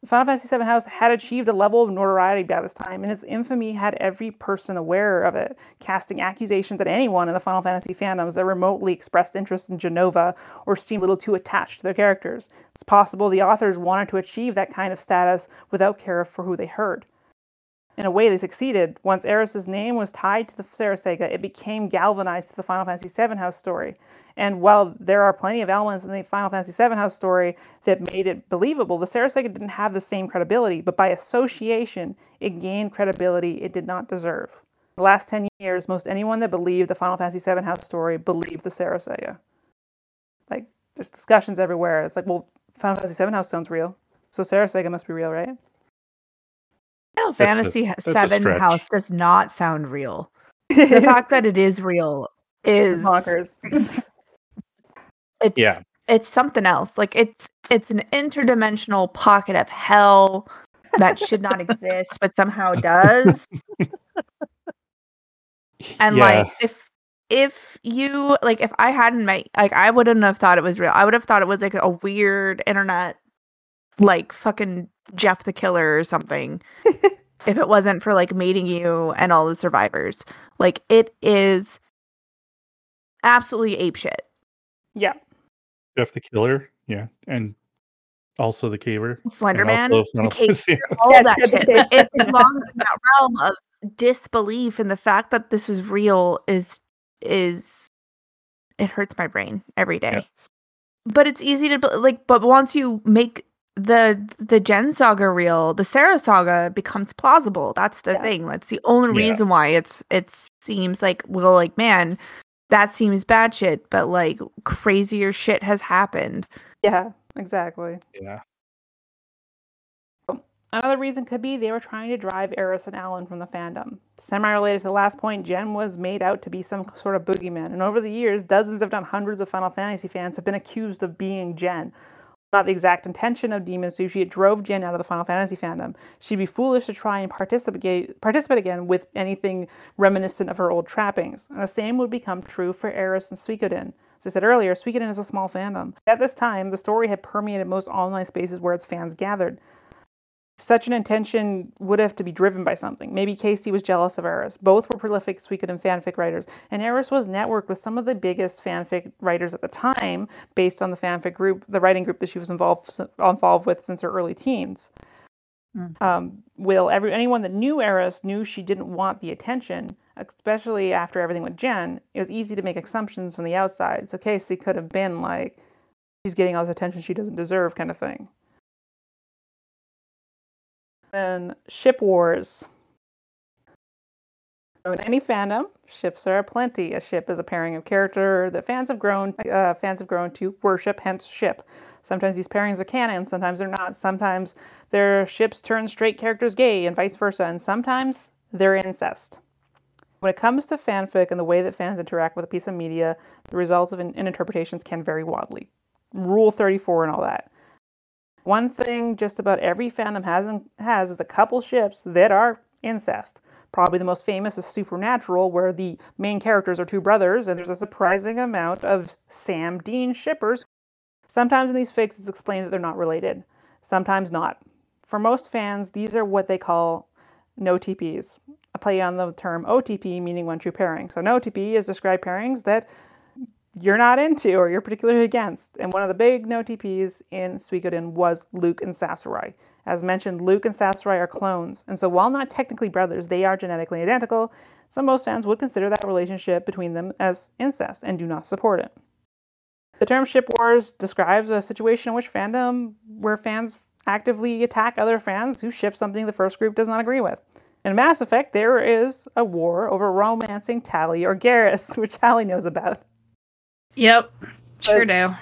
The Final Fantasy VII house had achieved a level of notoriety by this time, and its infamy had every person aware of it, casting accusations at anyone in the Final Fantasy fandoms that remotely expressed interest in Jenova or seemed a little too attached to their characters. It's possible the authors wanted to achieve that kind of status without care for who they hurt in a way they succeeded. Once Aeris's name was tied to the Sarah Saga, it became galvanized to the Final Fantasy VII House story. And while there are plenty of elements in the Final Fantasy VII House story that made it believable, the Sarah Saga didn't have the same credibility, but by association, it gained credibility it did not deserve. The last 10 years, most anyone that believed the Final Fantasy VII House story believed the Sarah Saga. Like, there's discussions everywhere. It's like, well, Final Fantasy VII House sounds real, so Sarah Saga must be real, right? Final Fantasy Seven House does not sound real. the fact that it is real is bonkers. it's yeah. It's something else. Like it's it's an interdimensional pocket of hell that should not exist, but somehow does. And yeah, like if if you like if I hadn't met like I wouldn't have thought it was real. I would have thought it was like a weird internet like fucking Jeff the Killer or something. if it wasn't for like meeting you and all the survivors. Like it is absolutely ape shit. Yeah. Jeff the Killer. Yeah, and also the Caver. and Slenderman, also the Final cave, all Yeah, that shit. Like, it belongs in that realm of disbelief and the fact that this is real is is it hurts my brain every day. Yeah. But it's easy to like but once you make the the Jen saga real, the Sarah saga becomes plausible. That's the Yeah. thing. That's the only Yeah. reason why it's it seems like well like man, that seems bad shit, but like crazier shit has happened. Yeah, exactly. yeah, Another reason could be they were trying to drive Aeris and Alan from the fandom. Semi related to the last point, Jen was made out to be some sort of boogeyman, and over the years, dozens, if not hundreds, of Final Fantasy fans have been accused of being Jen. Not the exact intention of Demon Sushi, it drove Jen out of the Final Fantasy fandom. She'd be foolish to try and participate, participate again with anything reminiscent of her old trappings. And the same would become true for Aeris and Suikoden. As I said earlier, Suikoden is a small fandom. At this time, the story had permeated most online spaces where its fans gathered such an intention would have to be driven by something. Maybe Casey was jealous of Aeris. Both were prolific Suikoden fanfic writers, and Aeris was networked with some of the biggest fanfic writers at the time, based on the fanfic group, the writing group that she was involved involved with since her early teens. Mm. Um, will every anyone that knew Aeris knew she didn't want the attention, especially after everything with Jen. It was easy to make assumptions from the outside. So Casey could have been like, she's getting all this attention she doesn't deserve, kind of thing. Then ship wars. So in any fandom, ships are plenty. A ship is a pairing of character that fans have grown uh, fans have grown to worship, hence ship. Sometimes these pairings are canon, sometimes they're not. Sometimes their ships turn straight characters gay, and vice versa. And sometimes they're incest. When it comes to fanfic and the way that fans interact with a piece of media, the results of interpretations can vary wildly. Rule 34 and all that. One thing just about every fandom has has is a couple ships that are incest. Probably the most famous is Supernatural, where the main characters are two brothers, and there's a surprising amount of Sam Dean shippers. Sometimes in these fics, it's explained that they're not related, sometimes not. For most fans, these are what they call no TPs, a play on the term OTP, meaning one true pairing. So, no TP is described pairings that you're not into or you're particularly against. And one of the big no TPs in Suikoden was Luc and Sasarai. As mentioned, Luc and Sasarai are clones, and so while not technically brothers, they are genetically identical. So most fans would consider that relationship between them as incest and do not support it. The term ship wars describes a situation in which fandom where fans actively attack other fans who ship something the first group does not agree with. In Mass Effect, there is a war over romancing Tali or Garrus, which Tally knows about. Yep. Sure do.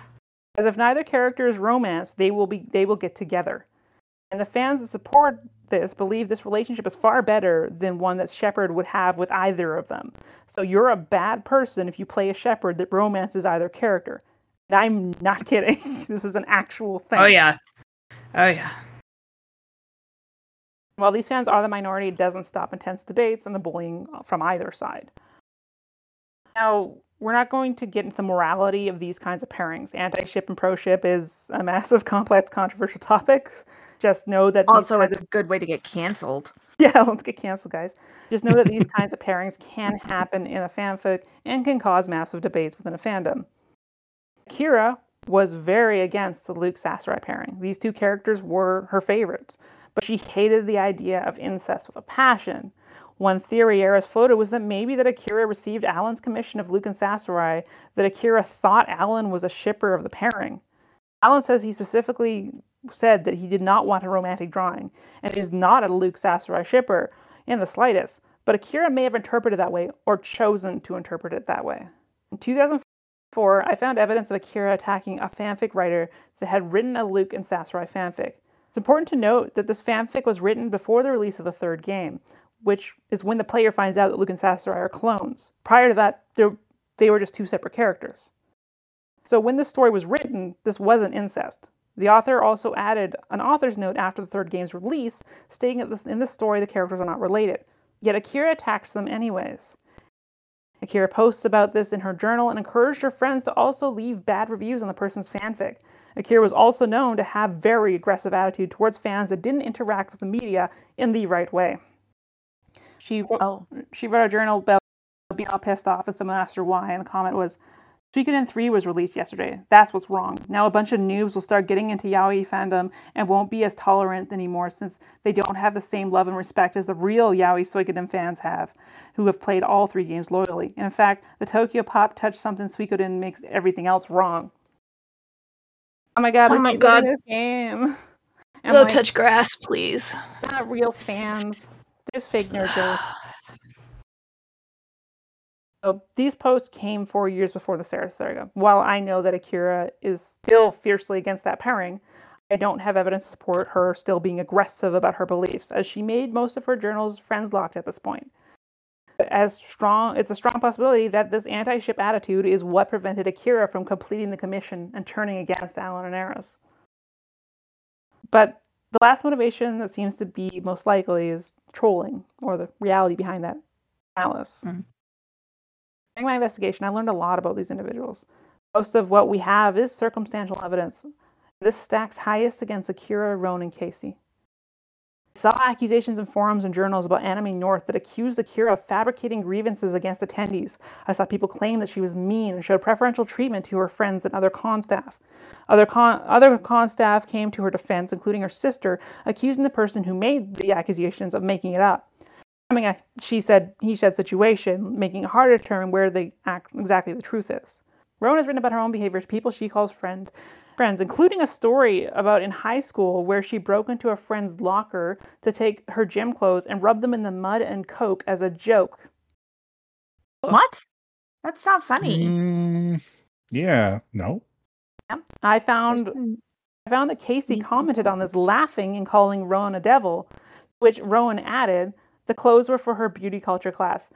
As if neither character is romance, they will be they will get together. And the fans that support this believe this relationship is far better than one that Shepard would have with either of them. So you're a bad person if you play a Shepard that romances either character. And I'm not kidding. this is an actual thing. Oh yeah. Oh yeah. While these fans are the minority, it doesn't stop intense debates and the bullying from either side. Now, we're not going to get into the morality of these kinds of pairings. Anti ship and pro ship is a massive, complex, controversial topic. Just know that Also, a good way to get canceled. Yeah, let's get canceled, guys. Just know that these kinds of pairings can happen in a fanfic and can cause massive debates within a fandom. Kira was very against the Luc Sasarai pairing. These two characters were her favorites, but she hated the idea of incest with a passion. One theory Aeris floated was that maybe that Akira received Alan's commission of Luc and Sasarai, that Akira thought Alan was a shipper of the pairing. Alan says he specifically said that he did not want a romantic drawing and is not a Luc Sasarai shipper in the slightest, but Akira may have interpreted that way or chosen to interpret it that way. In 2004, I found evidence of Akira attacking a fanfic writer that had written a Luc and Sasarai fanfic. It's important to note that this fanfic was written before the release of the third game, which is when the player finds out that Luc and Sasarai are clones. Prior to that, they were just two separate characters. So when this story was written, this wasn't incest. The author also added an author's note after the third game's release, stating that in this story the characters are not related. Yet Akira attacks them anyways. Akira posts about this in her journal and encouraged her friends to also leave bad reviews on the person's fanfic. Akira was also known to have very aggressive attitude towards fans that didn't interact with the media in the right way. She wrote, Oh. she wrote a journal about being all pissed off, and someone asked her why, and the comment was, Suikoden 3 was released yesterday. That's what's wrong. Now a bunch of noobs will start getting into yaoi fandom and won't be as tolerant anymore since they don't have the same love and respect as the real yaoi Suikoden fans have, who have played all three games loyally. And In fact, the Tokyo Pop touch something Suikoden makes everything else wrong. Oh my god, Oh my God. this game. Go like, touch grass, please. not real fans. There's fake jokes. So oh, these posts came four years before the Sarah saga. While I know that Akira is still fiercely against that pairing, I don't have evidence to support her still being aggressive about her beliefs, as she made most of her journals friends locked at this point. As strong, it's a strong possibility that this anti-ship attitude is what prevented Akira from completing the commission and turning against Alan and Aeris. But the last motivation that seems to be most likely is trolling, or the reality behind that malice. Mm. During my investigation, I learned a lot about these individuals. Most of what we have is circumstantial evidence. This stacks highest against Akira, Rowan, and Casey. I saw accusations in forums and journals about Anime North that accused Akira of fabricating grievances against attendees. I saw people claim that she was mean and showed preferential treatment to her friends and other con staff. Other con, other con staff came to her defense, including her sister, accusing the person who made the accusations of making it up. Becoming a she said, he said situation, making it harder to determine where the act, exactly the truth is. Rowan has written about her own behavior to people she calls friend, friends, including a story about in high school where she broke into a friend's locker to take her gym clothes and rub them in the mud and coke as a joke. What? That's not funny. Mm, yeah, no. I found I found that Casey commented on this laughing and calling Rowan a devil, which Rowan added, the clothes were for her beauty culture class.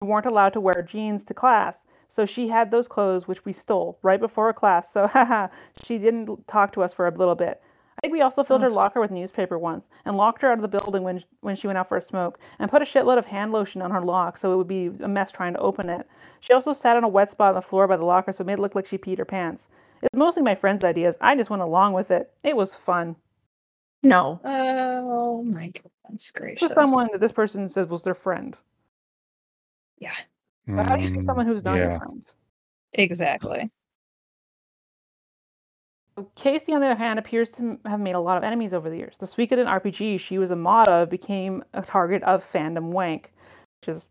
We weren't allowed to wear jeans to class, so she had those clothes which we stole right before her class. So haha, she didn't talk to us for a little bit. I think we also filled her locker with newspaper once and locked her out of the building when when she went out for a smoke and put a shitload of hand lotion on her lock so it would be a mess trying to open it. She also sat on a wet spot on the floor by the locker so it made it look like she peed her pants. It's mostly my friends' ideas. I just went along with it. It was fun. No. Oh my goodness gracious. For someone that this person says was their friend. Yeah, But how do you treat Mm, someone who's not your friend? exactly. Casey, on the other hand, appears to have made a lot of enemies over the years. The Suikoden RPG she was a mod of became a target of fandom wank, which is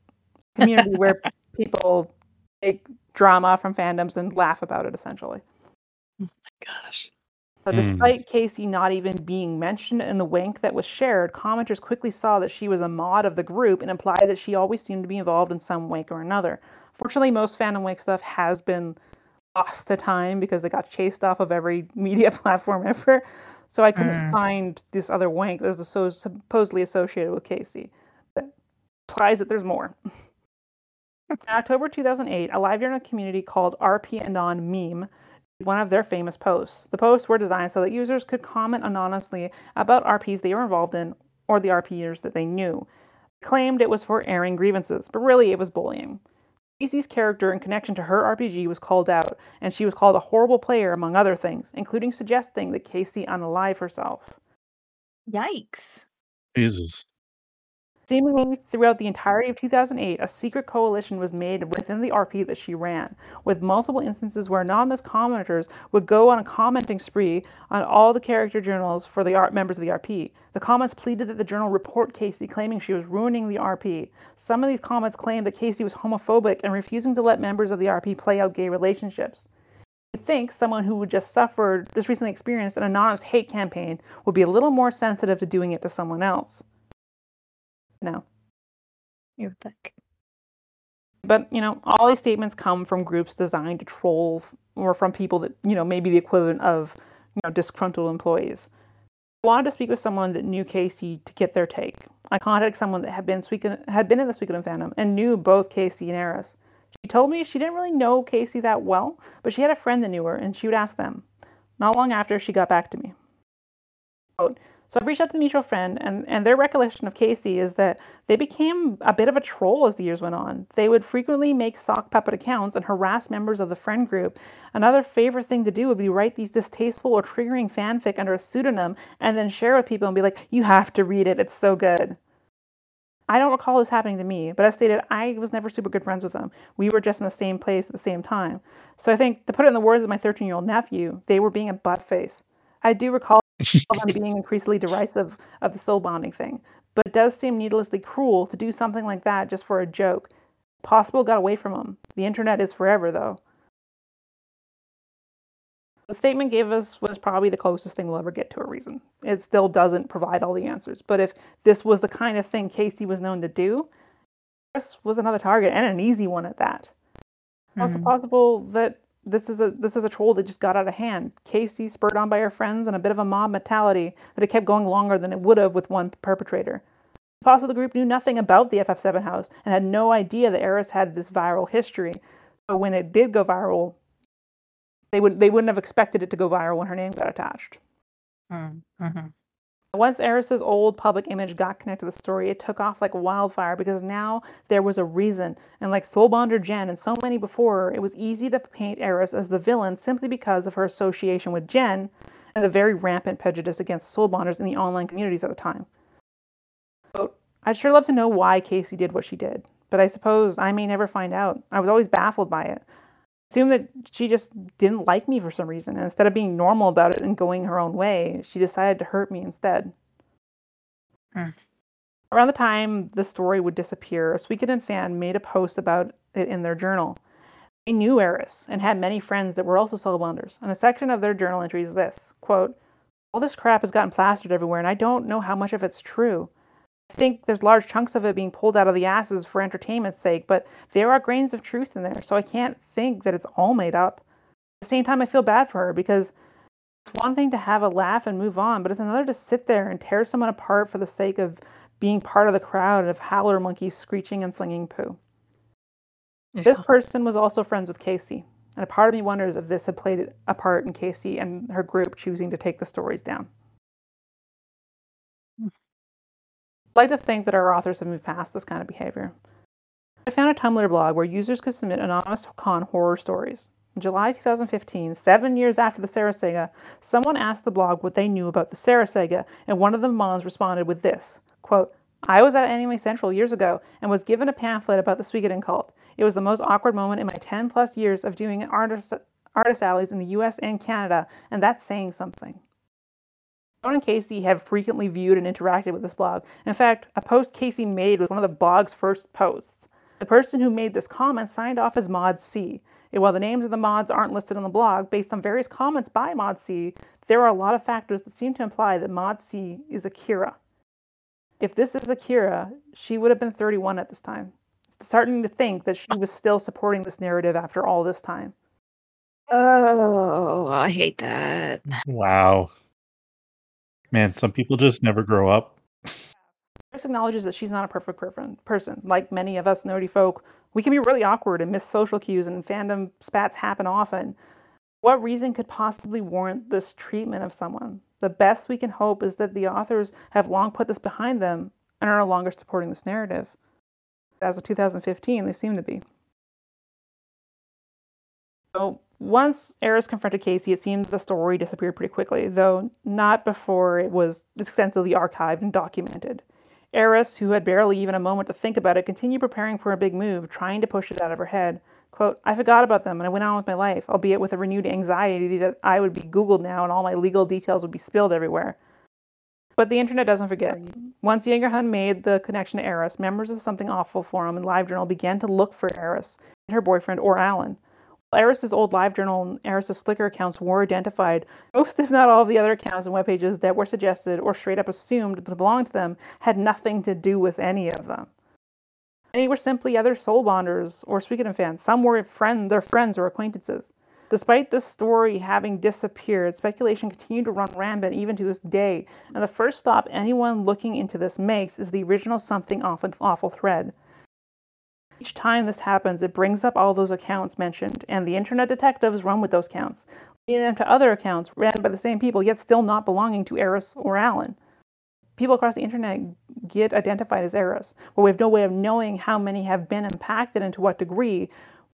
a community where people take drama from fandoms and laugh about it, essentially. My Gosh. Hmm. despite Casey not even being mentioned in the wank that was shared, commenters quickly saw that she was a mod of the group and implied that she always seemed to be involved in some wank or another. Fortunately, most fandom wank stuff has been lost to time because they got chased off of every media platform ever. So I couldn't Mm. find this other wank that was so supposedly associated with Casey. That implies that there's more. In October 2008, a live journal community called RP Anon Meme did one of their famous posts. The posts were designed so that users could comment anonymously about RPs they were involved in or the RPers that they knew. Claimed it was for airing grievances, but really it was bullying. Casey's character in connection to her RPG was called out, and she was called a horrible player, among other things, including suggesting that Casey unalive herself. Yikes. Jesus. Seemingly throughout the entirety of 2008, a secret coalition was made within the RP that she ran, with multiple instances where anonymous commenters would go on a commenting spree on all the character journals for the members of the RP. The comments pleaded that the journal report Casey, claiming she was ruining the RP. Some of these comments claimed that Casey was homophobic and refusing to let members of the RP play out gay relationships. You'd think someone who just suffered, just recently experienced an anonymous hate campaign would be a little more sensitive to doing it to someone else. No. You would think. But you know, all these statements come from groups designed to troll, or from people that you know maybe the equivalent of you know disgruntled employees. I wanted to speak with someone that knew Casey to get their take. I contacted someone that had been speaking, had been in the Suikoden fandom and knew both Casey and Aeris. She told me she didn't really know Casey that well, but she had a friend that knew her, and she would ask them. Not long after, she got back to me. Quote, So I've reached out to the mutual friend, and, and their recollection of Casey is that they became a bit of a troll as the years went on. They would frequently make sock puppet accounts and harass members of the friend group. Another favorite thing to do would be write these distasteful or triggering fanfic under a pseudonym and then share with people and be like, you have to read it, it's so good. I don't recall this happening to me, but as stated, I was never super good friends with them. We were just in the same place at the same time. So I think, to put it in the words of my 13 year old nephew, they were being a butt face. I do recall them being increasingly derisive of the soul bonding thing, but it does seem needlessly cruel to do something like that just for a joke. Possible got away from him. The internet is forever, though. The statement gave us was probably the closest thing we'll ever get to a reason. It still doesn't provide all the answers, but if this was the kind of thing Casey was known to do, Chris was another target and an easy one at that. Mm-hmm. Also possible that this is a this is a troll that just got out of hand. Casey, spurred on by her friends and a bit of a mob mentality, that it kept going longer than it would have with one perpetrator. the Possible the group knew nothing about the FF7 house and had no idea that Aeris had this viral history. So when it did go viral, they would they wouldn't have expected it to go viral when her name got attached. Mm-hmm. Once Aeris's old public image got connected to the story, it took off like wildfire because now there was a reason. And like Soulbonder Jen and so many before her, it was easy to paint Aeris as the villain simply because of her association with Jen and the very rampant prejudice against Soulbonders in the online communities at the time. I'd sure love to know why Casey did what she did, but I suppose I may never find out. I was always baffled by it assume that she just didn't like me for some reason. And instead of being normal about it and going her own way, she decided to hurt me instead. Hmm. Around the time the story would disappear, a Suikoden fan made a post about it in their journal. They knew Aeris and had many friends that were also Soulbonders. And a section of their journal entry is this quote, All this crap has gotten plastered everywhere, and I don't know how much of it's true. I think there's large chunks of it being pulled out of the asses for entertainment's sake, but there are grains of truth in there, so I can't think that it's all made up. At the same time, I feel bad for her because it's one thing to have a laugh and move on, but it's another to sit there and tear someone apart for the sake of being part of the crowd of howler monkeys screeching and flinging poo. Yeah. This person was also friends with Casey, and a part of me wonders if this had played a part in Casey and her group choosing to take the stories down. Like to think that our authors have moved past this kind of behavior. I found a Tumblr blog where users could submit anonymous con horror stories. In July 2015, seven years after the Sarah Saga, someone asked the blog what they knew about the Sarah Saga, and one of the moms responded with this quote, I was at Anime Central years ago and was given a pamphlet about the Suikoden cult. It was the most awkward moment in my 10 plus years of doing artist, artist alleys in the US and Canada, and that's saying something. Joan and Casey have frequently viewed and interacted with this blog. In fact, a post Casey made was one of the blog's first posts. The person who made this comment signed off as Mod C. And while the names of the mods aren't listed on the blog, based on various comments by Mod C, there are a lot of factors that seem to imply that Mod C is Akira. If this is Akira, she would have been 31 at this time. It's starting to think that she was still supporting this narrative after all this time. Oh, I hate that. Wow. Man, some people just never grow up. Chris acknowledges that she's not a perfect person. Like many of us nerdy folk, we can be really awkward and miss social cues, and fandom spats happen often. What reason could possibly warrant this treatment of someone? The best we can hope is that the authors have long put this behind them and are no longer supporting this narrative. As of 2015, they seem to be. So, once Aeris confronted Casey, it seemed the story disappeared pretty quickly, though not before it was extensively archived and documented. Aeris, who had barely even a moment to think about it, continued preparing for a big move, trying to push it out of her head. Quote, I forgot about them and I went on with my life, albeit with a renewed anxiety that I would be Googled now and all my legal details would be spilled everywhere. But the internet doesn't forget. Once Jaegerhund made the connection to Aeris, members of Something Awful forum and LiveJournal began to look for Aeris and her boyfriend or Alan. Aeris's old LiveJournal and Aeris's Flickr accounts were identified. Most, if not all, of the other accounts and web pages that were suggested or straight up assumed to belong to them had nothing to do with any of them. Many were simply other soul bonders or Suikoden fans. Some were friend, their friends or acquaintances. Despite this story having disappeared, speculation continued to run rampant even to this day, and the first stop anyone looking into this makes is the original Something Awful, awful thread. Each time this happens, it brings up all those accounts mentioned, and the internet detectives run with those accounts, leading them to other accounts ran by the same people, yet still not belonging to Aeris or Alan. people across the internet get identified as Aeris, but we have no way of knowing how many have been impacted and to what degree.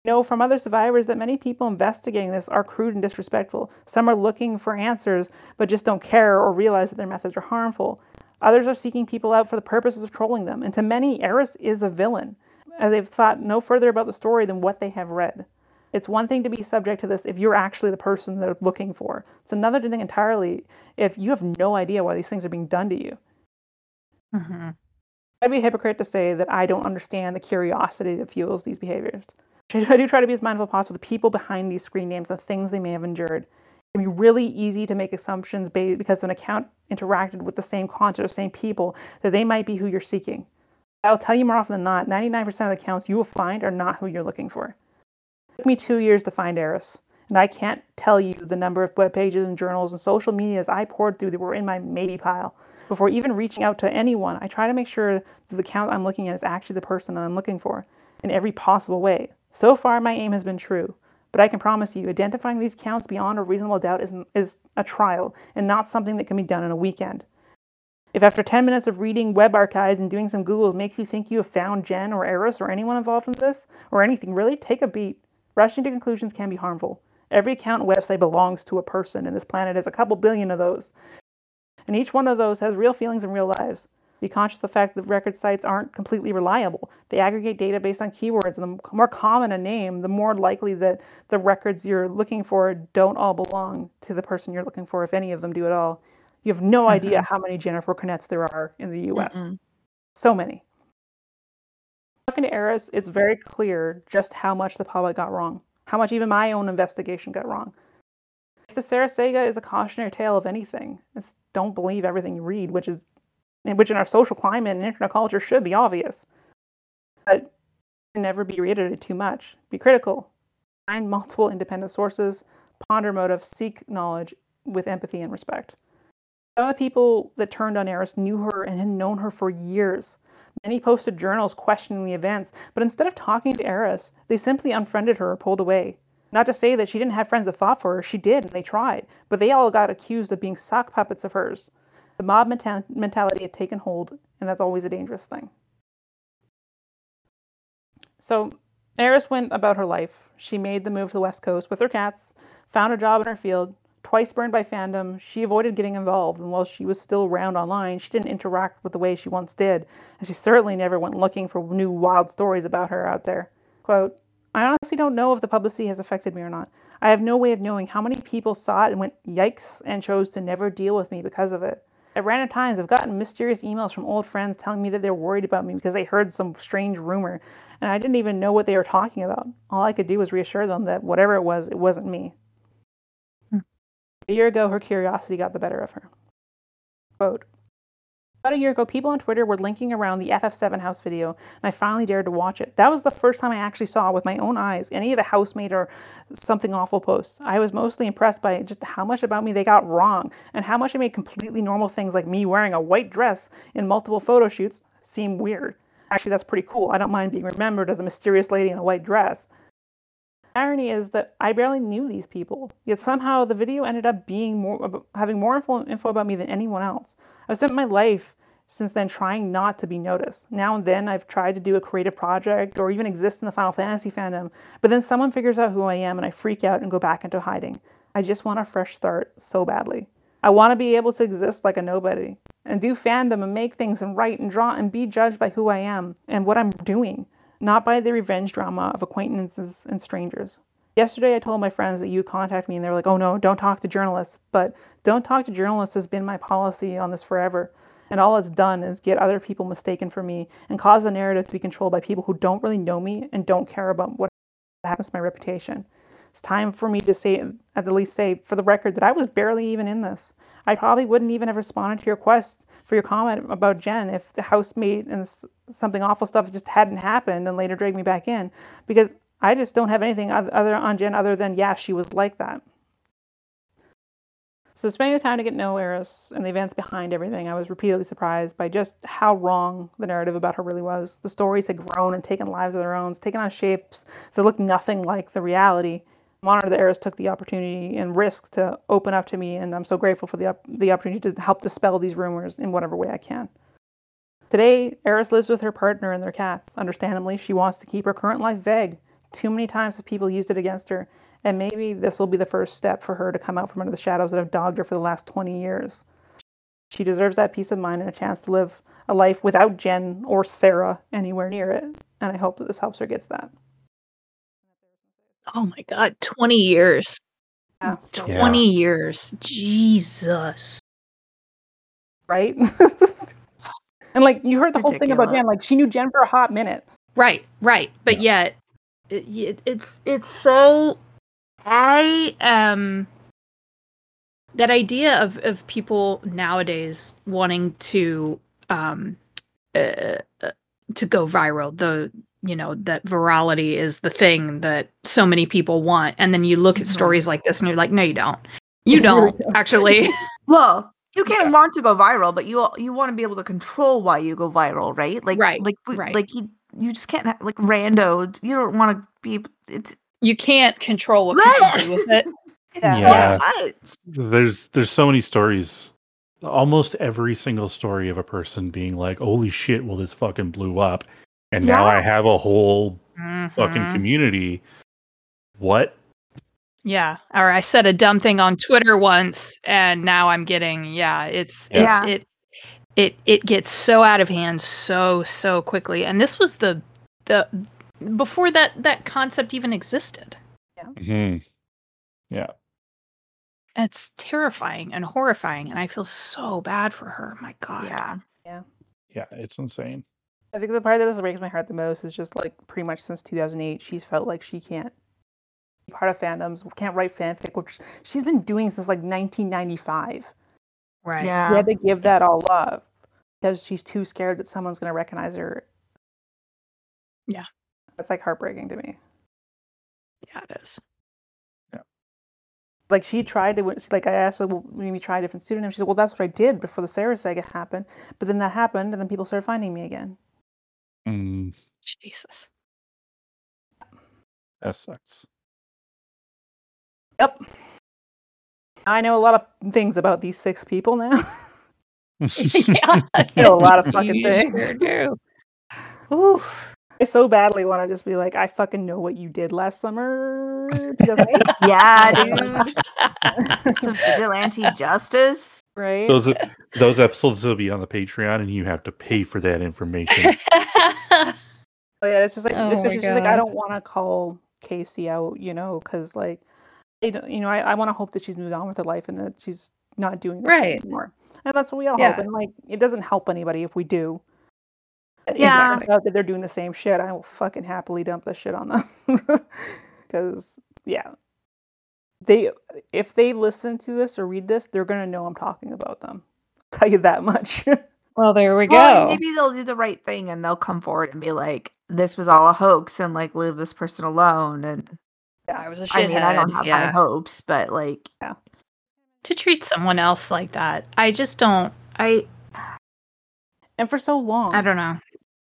We know from other survivors that many people investigating this are crude and disrespectful. Some are looking for answers, but just don't care or realize that their methods are harmful. Others are seeking people out for the purposes of trolling them. And to many, Aeris is a villain, as they've thought no further about the story than what they have read. It's one thing to be subject to this if you're actually the person they're looking for. It's another thing entirely if you have no idea why these things are being done to you. Mm-hmm. I'd be a hypocrite to say that I don't understand the curiosity that fuels these behaviors. I do try to be as mindful as possible of the people behind these screen names, and the things they may have endured. It can be really easy to make assumptions based because an account interacted with the same content or same people that they might be who you're seeking. I'll tell you more often than not, 99% of the accounts you will find are not who you're looking for. It took me two years to find Aeris, and I can't tell you the number of web pages and journals and social medias I poured through that were in my maybe pile. Before even reaching out to anyone, I try to make sure that the account I'm looking at is actually the person I'm looking for in every possible way. So far, my aim has been true, but I can promise you, identifying these counts beyond a reasonable doubt is, is a trial and not something that can be done in a weekend. If after 10 minutes of reading web archives and doing some Googles makes you think you have found Jen or Aeris or anyone involved in this, or anything really, take a beat. Rushing to conclusions can be harmful. Every account and website belongs to a person, and this planet has a couple billion of those. And each one of those has real feelings and real lives. Be conscious of the fact that record sites aren't completely reliable. They aggregate data based on keywords, and the more common a name, the more likely that the records you're looking for don't all belong to the person you're looking for, if any of them do at all. You have no idea Mhm. how many Jennifer Cornettes there are in the US. Mm-mm. So many. Talking to Aeris, it's very clear just how much the public got wrong, how much even my own investigation got wrong. If the Sarah Saga is a cautionary tale of anything, it's don't believe everything you read, which is which in our social climate and internet culture should be obvious. But never be reiterated too much. Be critical. Find multiple independent sources, ponder motive, seek knowledge with empathy and respect. Some of the people that turned on Aeris knew her and had known her for years. Many posted journals questioning the events, but instead of talking to Aeris, they simply unfriended her or pulled away. Not to say that she didn't have friends that fought for her, she did, and they tried, but they all got accused of being sock puppets of hers. The mob menta- mentality had taken hold, and that's always a dangerous thing. So, Aeris went about her life. She made the move to the West Coast with her cats, found a job in her field, twice burned by fandom. She avoided getting involved, and while she was still around online, she didn't interact with the way she once did, and she certainly never went looking for new wild stories about her out there. Quote, I honestly don't know if the publicity has affected me or not. I have no way of knowing how many people saw it and went, yikes, and chose to never deal with me because of it. At random times, I've gotten mysterious emails from old friends telling me that they're worried about me because they heard some strange rumor, and I didn't even know what they were talking about. All I could do was reassure them that whatever it was, it wasn't me. A year ago, her curiosity got the better of her. Quote, about a year ago, people on Twitter were linking around the FF7 house video, and I finally dared to watch it. That was the first time I actually saw with my own eyes any of the housemate or something awful posts. I was mostly impressed by just how much about me they got wrong, and how much I made completely normal things like me wearing a white dress in multiple photo shoots seem weird. Actually, that's pretty cool. I don't mind being remembered as a mysterious lady in a white dress. Irony is that I barely knew these people, yet somehow the video ended up being more having more info, info about me than anyone else. I've spent my life since then trying not to be noticed. Now and then I've tried to do a creative project or even exist in the Final Fantasy fandom, but then someone figures out who I am and I freak out and go back into hiding. I just want a fresh start so badly. I want to be able to exist like a nobody and do fandom and make things and write and draw and be judged by who I am and what I'm doing, not by the revenge drama of acquaintances and strangers. Yesterday, I told my friends that you contact me and they were like, oh no, don't talk to journalists. But don't talk to journalists has been my policy on this forever. And all it's done is get other people mistaken for me and cause the narrative to be controlled by people who don't really know me and don't care about what happens to my reputation. It's time for me to say, at the least say, for the record, that I was barely even in this. I probably wouldn't even have responded to your request for your comment about Jen if the housemate and something awful stuff just hadn't happened and later dragged me back in, because I just don't have anything other on Jen other than yeah, she was like that. So spending the time to get to know Aeris and the events behind everything, I was repeatedly surprised by just how wrong the narrative about her really was. The stories had grown and taken lives of their own, taken on shapes that looked nothing like the reality. I'm honored that took the opportunity and risk to open up to me, and I'm so grateful for the op- the opportunity to help dispel these rumors in whatever way I can. Today, Aeris lives with her partner and their cats. Understandably, she wants to keep her current life vague. Too many times have people used it against her, and maybe this will be the first step for her to come out from under the shadows that have dogged her for the last 20 years. She deserves that peace of mind and a chance to live a life without Jen or Sarah anywhere near it, and I hope that this helps her get that. Oh my god, 20 years. Yeah. 20 years. Jesus. right? and like you heard the whole thing about Jen, like she knew Jen for a hot minute. Right, right. But yet it, it- it's it's so I um that idea of of people nowadays wanting to um uh, uh, to go viral the you know that virality is the thing that so many people want and then you look at Mhm. stories like this and you're like no you don't you You don't don't. actually Well, you can't want to go viral, but you you want to be able to control why you go viral, right? Like Right, like we- right. like you you just can't have, like rando. You don't want to be. It's you can't control what people do with it Yeah. Yeah. so. There's there's so many stories. Almost every single story of a person being like, "Holy shit! Well, this fucking blew up," and now I have a whole fucking Mhm. community. What? Yeah. Or I said a dumb thing on Twitter once and now I'm getting yeah, it's Yeah. it it it gets so out of hand so so quickly. And this was the the before that that concept even existed. hmm Yeah. It's terrifying and horrifying and I feel so bad for her. My god. Yeah. Yeah. Yeah, it's insane. I think the part that just breaks my heart the most is just like pretty much since 2008, she's felt like she can't be part of fandoms, can't write fanfic, which she's been doing since like 1995. Right. She Yeah. had to give that all up because she's too scared that someone's going to recognize her. Yeah. That's like heartbreaking to me. Yeah, it is. Yeah. Like she tried to like I asked her, well, maybe try a different pseudonym. She said, well, that's what I did before the Sarah saga happened. But then that happened, and then people started finding me again. Mm, Jesus. that sucks. Yep. I know a lot of things about these six people now. yeah. I know a lot of fucking You things. sure. Ooh. I so badly want to just be like, I fucking know what you did last summer. 2008, Yeah, dude. Some vigilante justice. Right? those those episodes will be on the Patreon, and you have to pay for that information. Oh, yeah, it's just like Oh it's just, just like I don't want to call Casey out, you know, because like, I don't- you know, I, I want to hope that she's moved on with her life and that she's not doing this Right. anymore. And that's what we all Yeah. hope. And like, it doesn't help anybody if we do. Yeah. it turns that they're doing the same shit, I will fucking happily dump this shit on them. Because yeah, they if they listen to this or read this, they're gonna know I'm talking about them. tell you that much. well, there we Well, go. maybe they'll do the right thing and they'll come forward and be like, "This was all a hoax," and like leave this person alone. And yeah, I was a I mean, I don't have yeah. high hopes, but like, yeah. to treat someone else like that. I just don't. I and for so long, I don't know.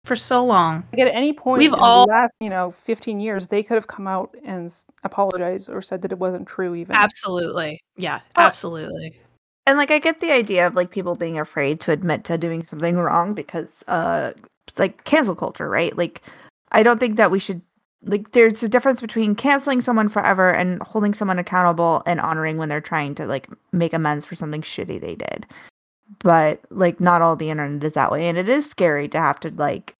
For so long, Like at any point We've in all- the last, you know, 15 years, they could have come out and apologized or said that it wasn't true even. absolutely, yeah, Well- absolutely. and like I get the idea of like people being afraid to admit to doing something wrong because, uh, like cancel culture, right? Like, I don't think that we should. Like, there's a difference between canceling someone forever and holding someone accountable and honoring when they're trying to like make amends for something shitty they did. But like, not all the internet is that way, and it is scary to have to like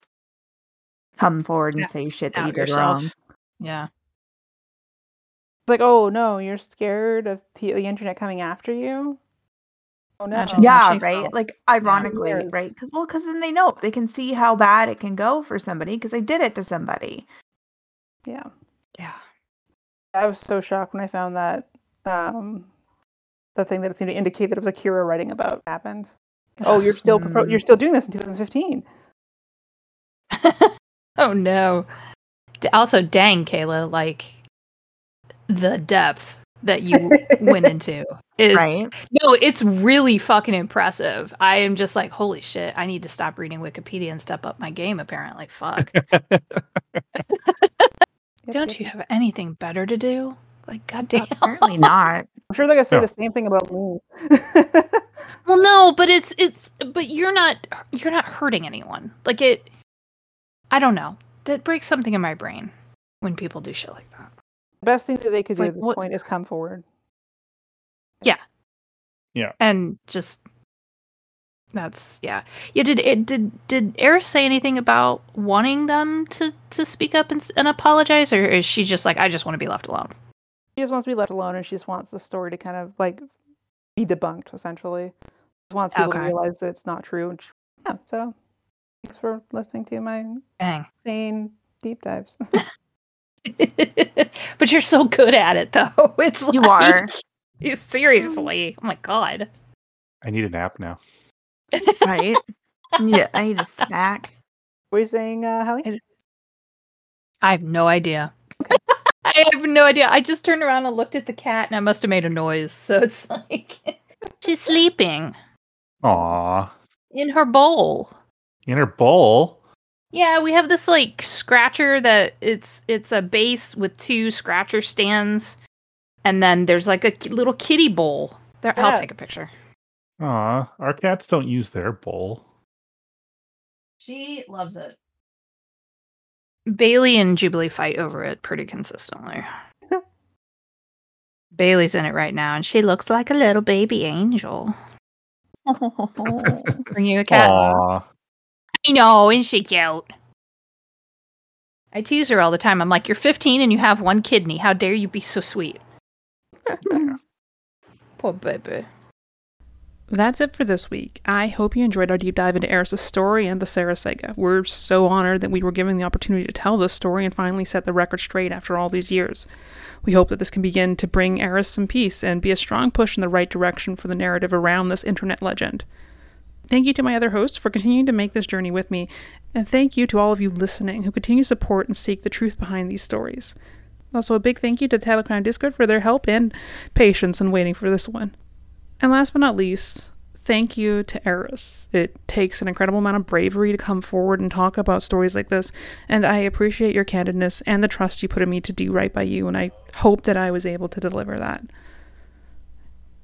come forward and Yeah, say shit that you did yourself. wrong. Yeah. It's like, oh no, you're scared of the internet coming after you? Oh no. Imagine yeah right felt. like ironically Yes. right because well because then they know they can see how bad it can go for somebody because they did it to somebody Yeah. Yeah. I was so shocked when I found that um, the thing that seemed to indicate that it was Akira writing about happened. Oh, you're still propro- Mm. you're still doing this in 2015. oh no. Also, dang, Kayla, like the depth that you went into is right no, it's really fucking impressive. I am just like, holy shit, I need to stop reading Wikipedia and step up my game. Apparently, fuck. Don't you have anything better to do? Like, goddamn. Apparently not. I'm sure they're gonna say No. the same thing about me. Well, no, but it's it's but you're not you're not hurting anyone. Like it. I don't know. That breaks something in my brain when people do shit like that. the best thing that they could It's do like, at this what- point is come forward. Yeah. Yeah. And just that's yeah yeah did it did did Aeris say anything about wanting them to to speak up and, and apologize or is she just like i just want to be left alone She just wants to be left alone, and she just wants the story to kind of like be debunked. Essentially, she just wants people to realize that it's not true. And she, yeah, so thanks for listening to my dang insane deep dives. but you're so good at it though it's You like, are. you- seriously oh my god I need a nap now. Right? yeah, I need a snack. what are you saying, uh, Hallie? i have no idea i have no idea i just turned around and looked at the cat and i must have made a noise so it's like she's sleeping Aw. in her bowl In her bowl. Yeah, we have this like scratcher that it's it's a base with two scratcher stands, and then there's like a little kitty bowl. There, Yeah. I'll take a picture. Aw. Our cats don't use their bowl. She loves it. Bailey and Jubilee fight over it pretty consistently. Bailey's in it right now, and she looks like a little baby angel. Bring you a cat. Aw. I know, isn't she cute? I tease her all the time. I'm like, you're 15 and you have one kidney. How dare you be so sweet? Poor baby. That's it for this week. I hope you enjoyed our deep dive into Aeris' story and the Sarah Saga. We're so honored that we were given the opportunity to tell this story and finally set the record straight after all these years. We hope that this can begin to bring Aeris some peace and be a strong push in the right direction for the narrative around this internet legend. Thank you to my other hosts for continuing to make this journey with me, and thank you to all of you listening who continue to support and seek the truth behind these stories. Also, a big thank you to Telecrown Discord for their help and patience in waiting for this one. And last but not least, thank you to Aeris. It takes an incredible amount of bravery to come forward and talk about stories like this, and I appreciate your candidness and the trust you put in me to do right by you, and I hope that I was able to deliver that.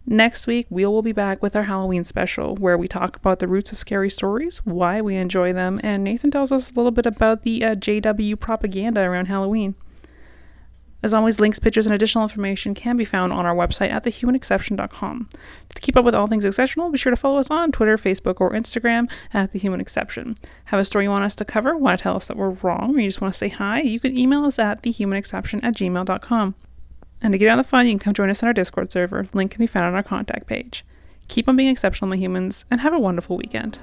Next week, we will be back with our Halloween special, where we talk about the roots of scary stories, why we enjoy them, and Nathan tells us a little bit about the uh, JW propaganda around Halloween. As always, links, pictures, and additional information can be found on our website at thehumanexception.com. To keep up with all things exceptional, be sure to follow us on Twitter, Facebook, or Instagram at The Human Exception. Have a story you want us to cover, want to tell us that we're wrong, or you just want to say hi, you can email us at thehumanexception at gmail.com. And to get on the fun, you can come join us on our Discord server. Link can be found on our contact page. Keep on being exceptional, my humans, and have a wonderful weekend.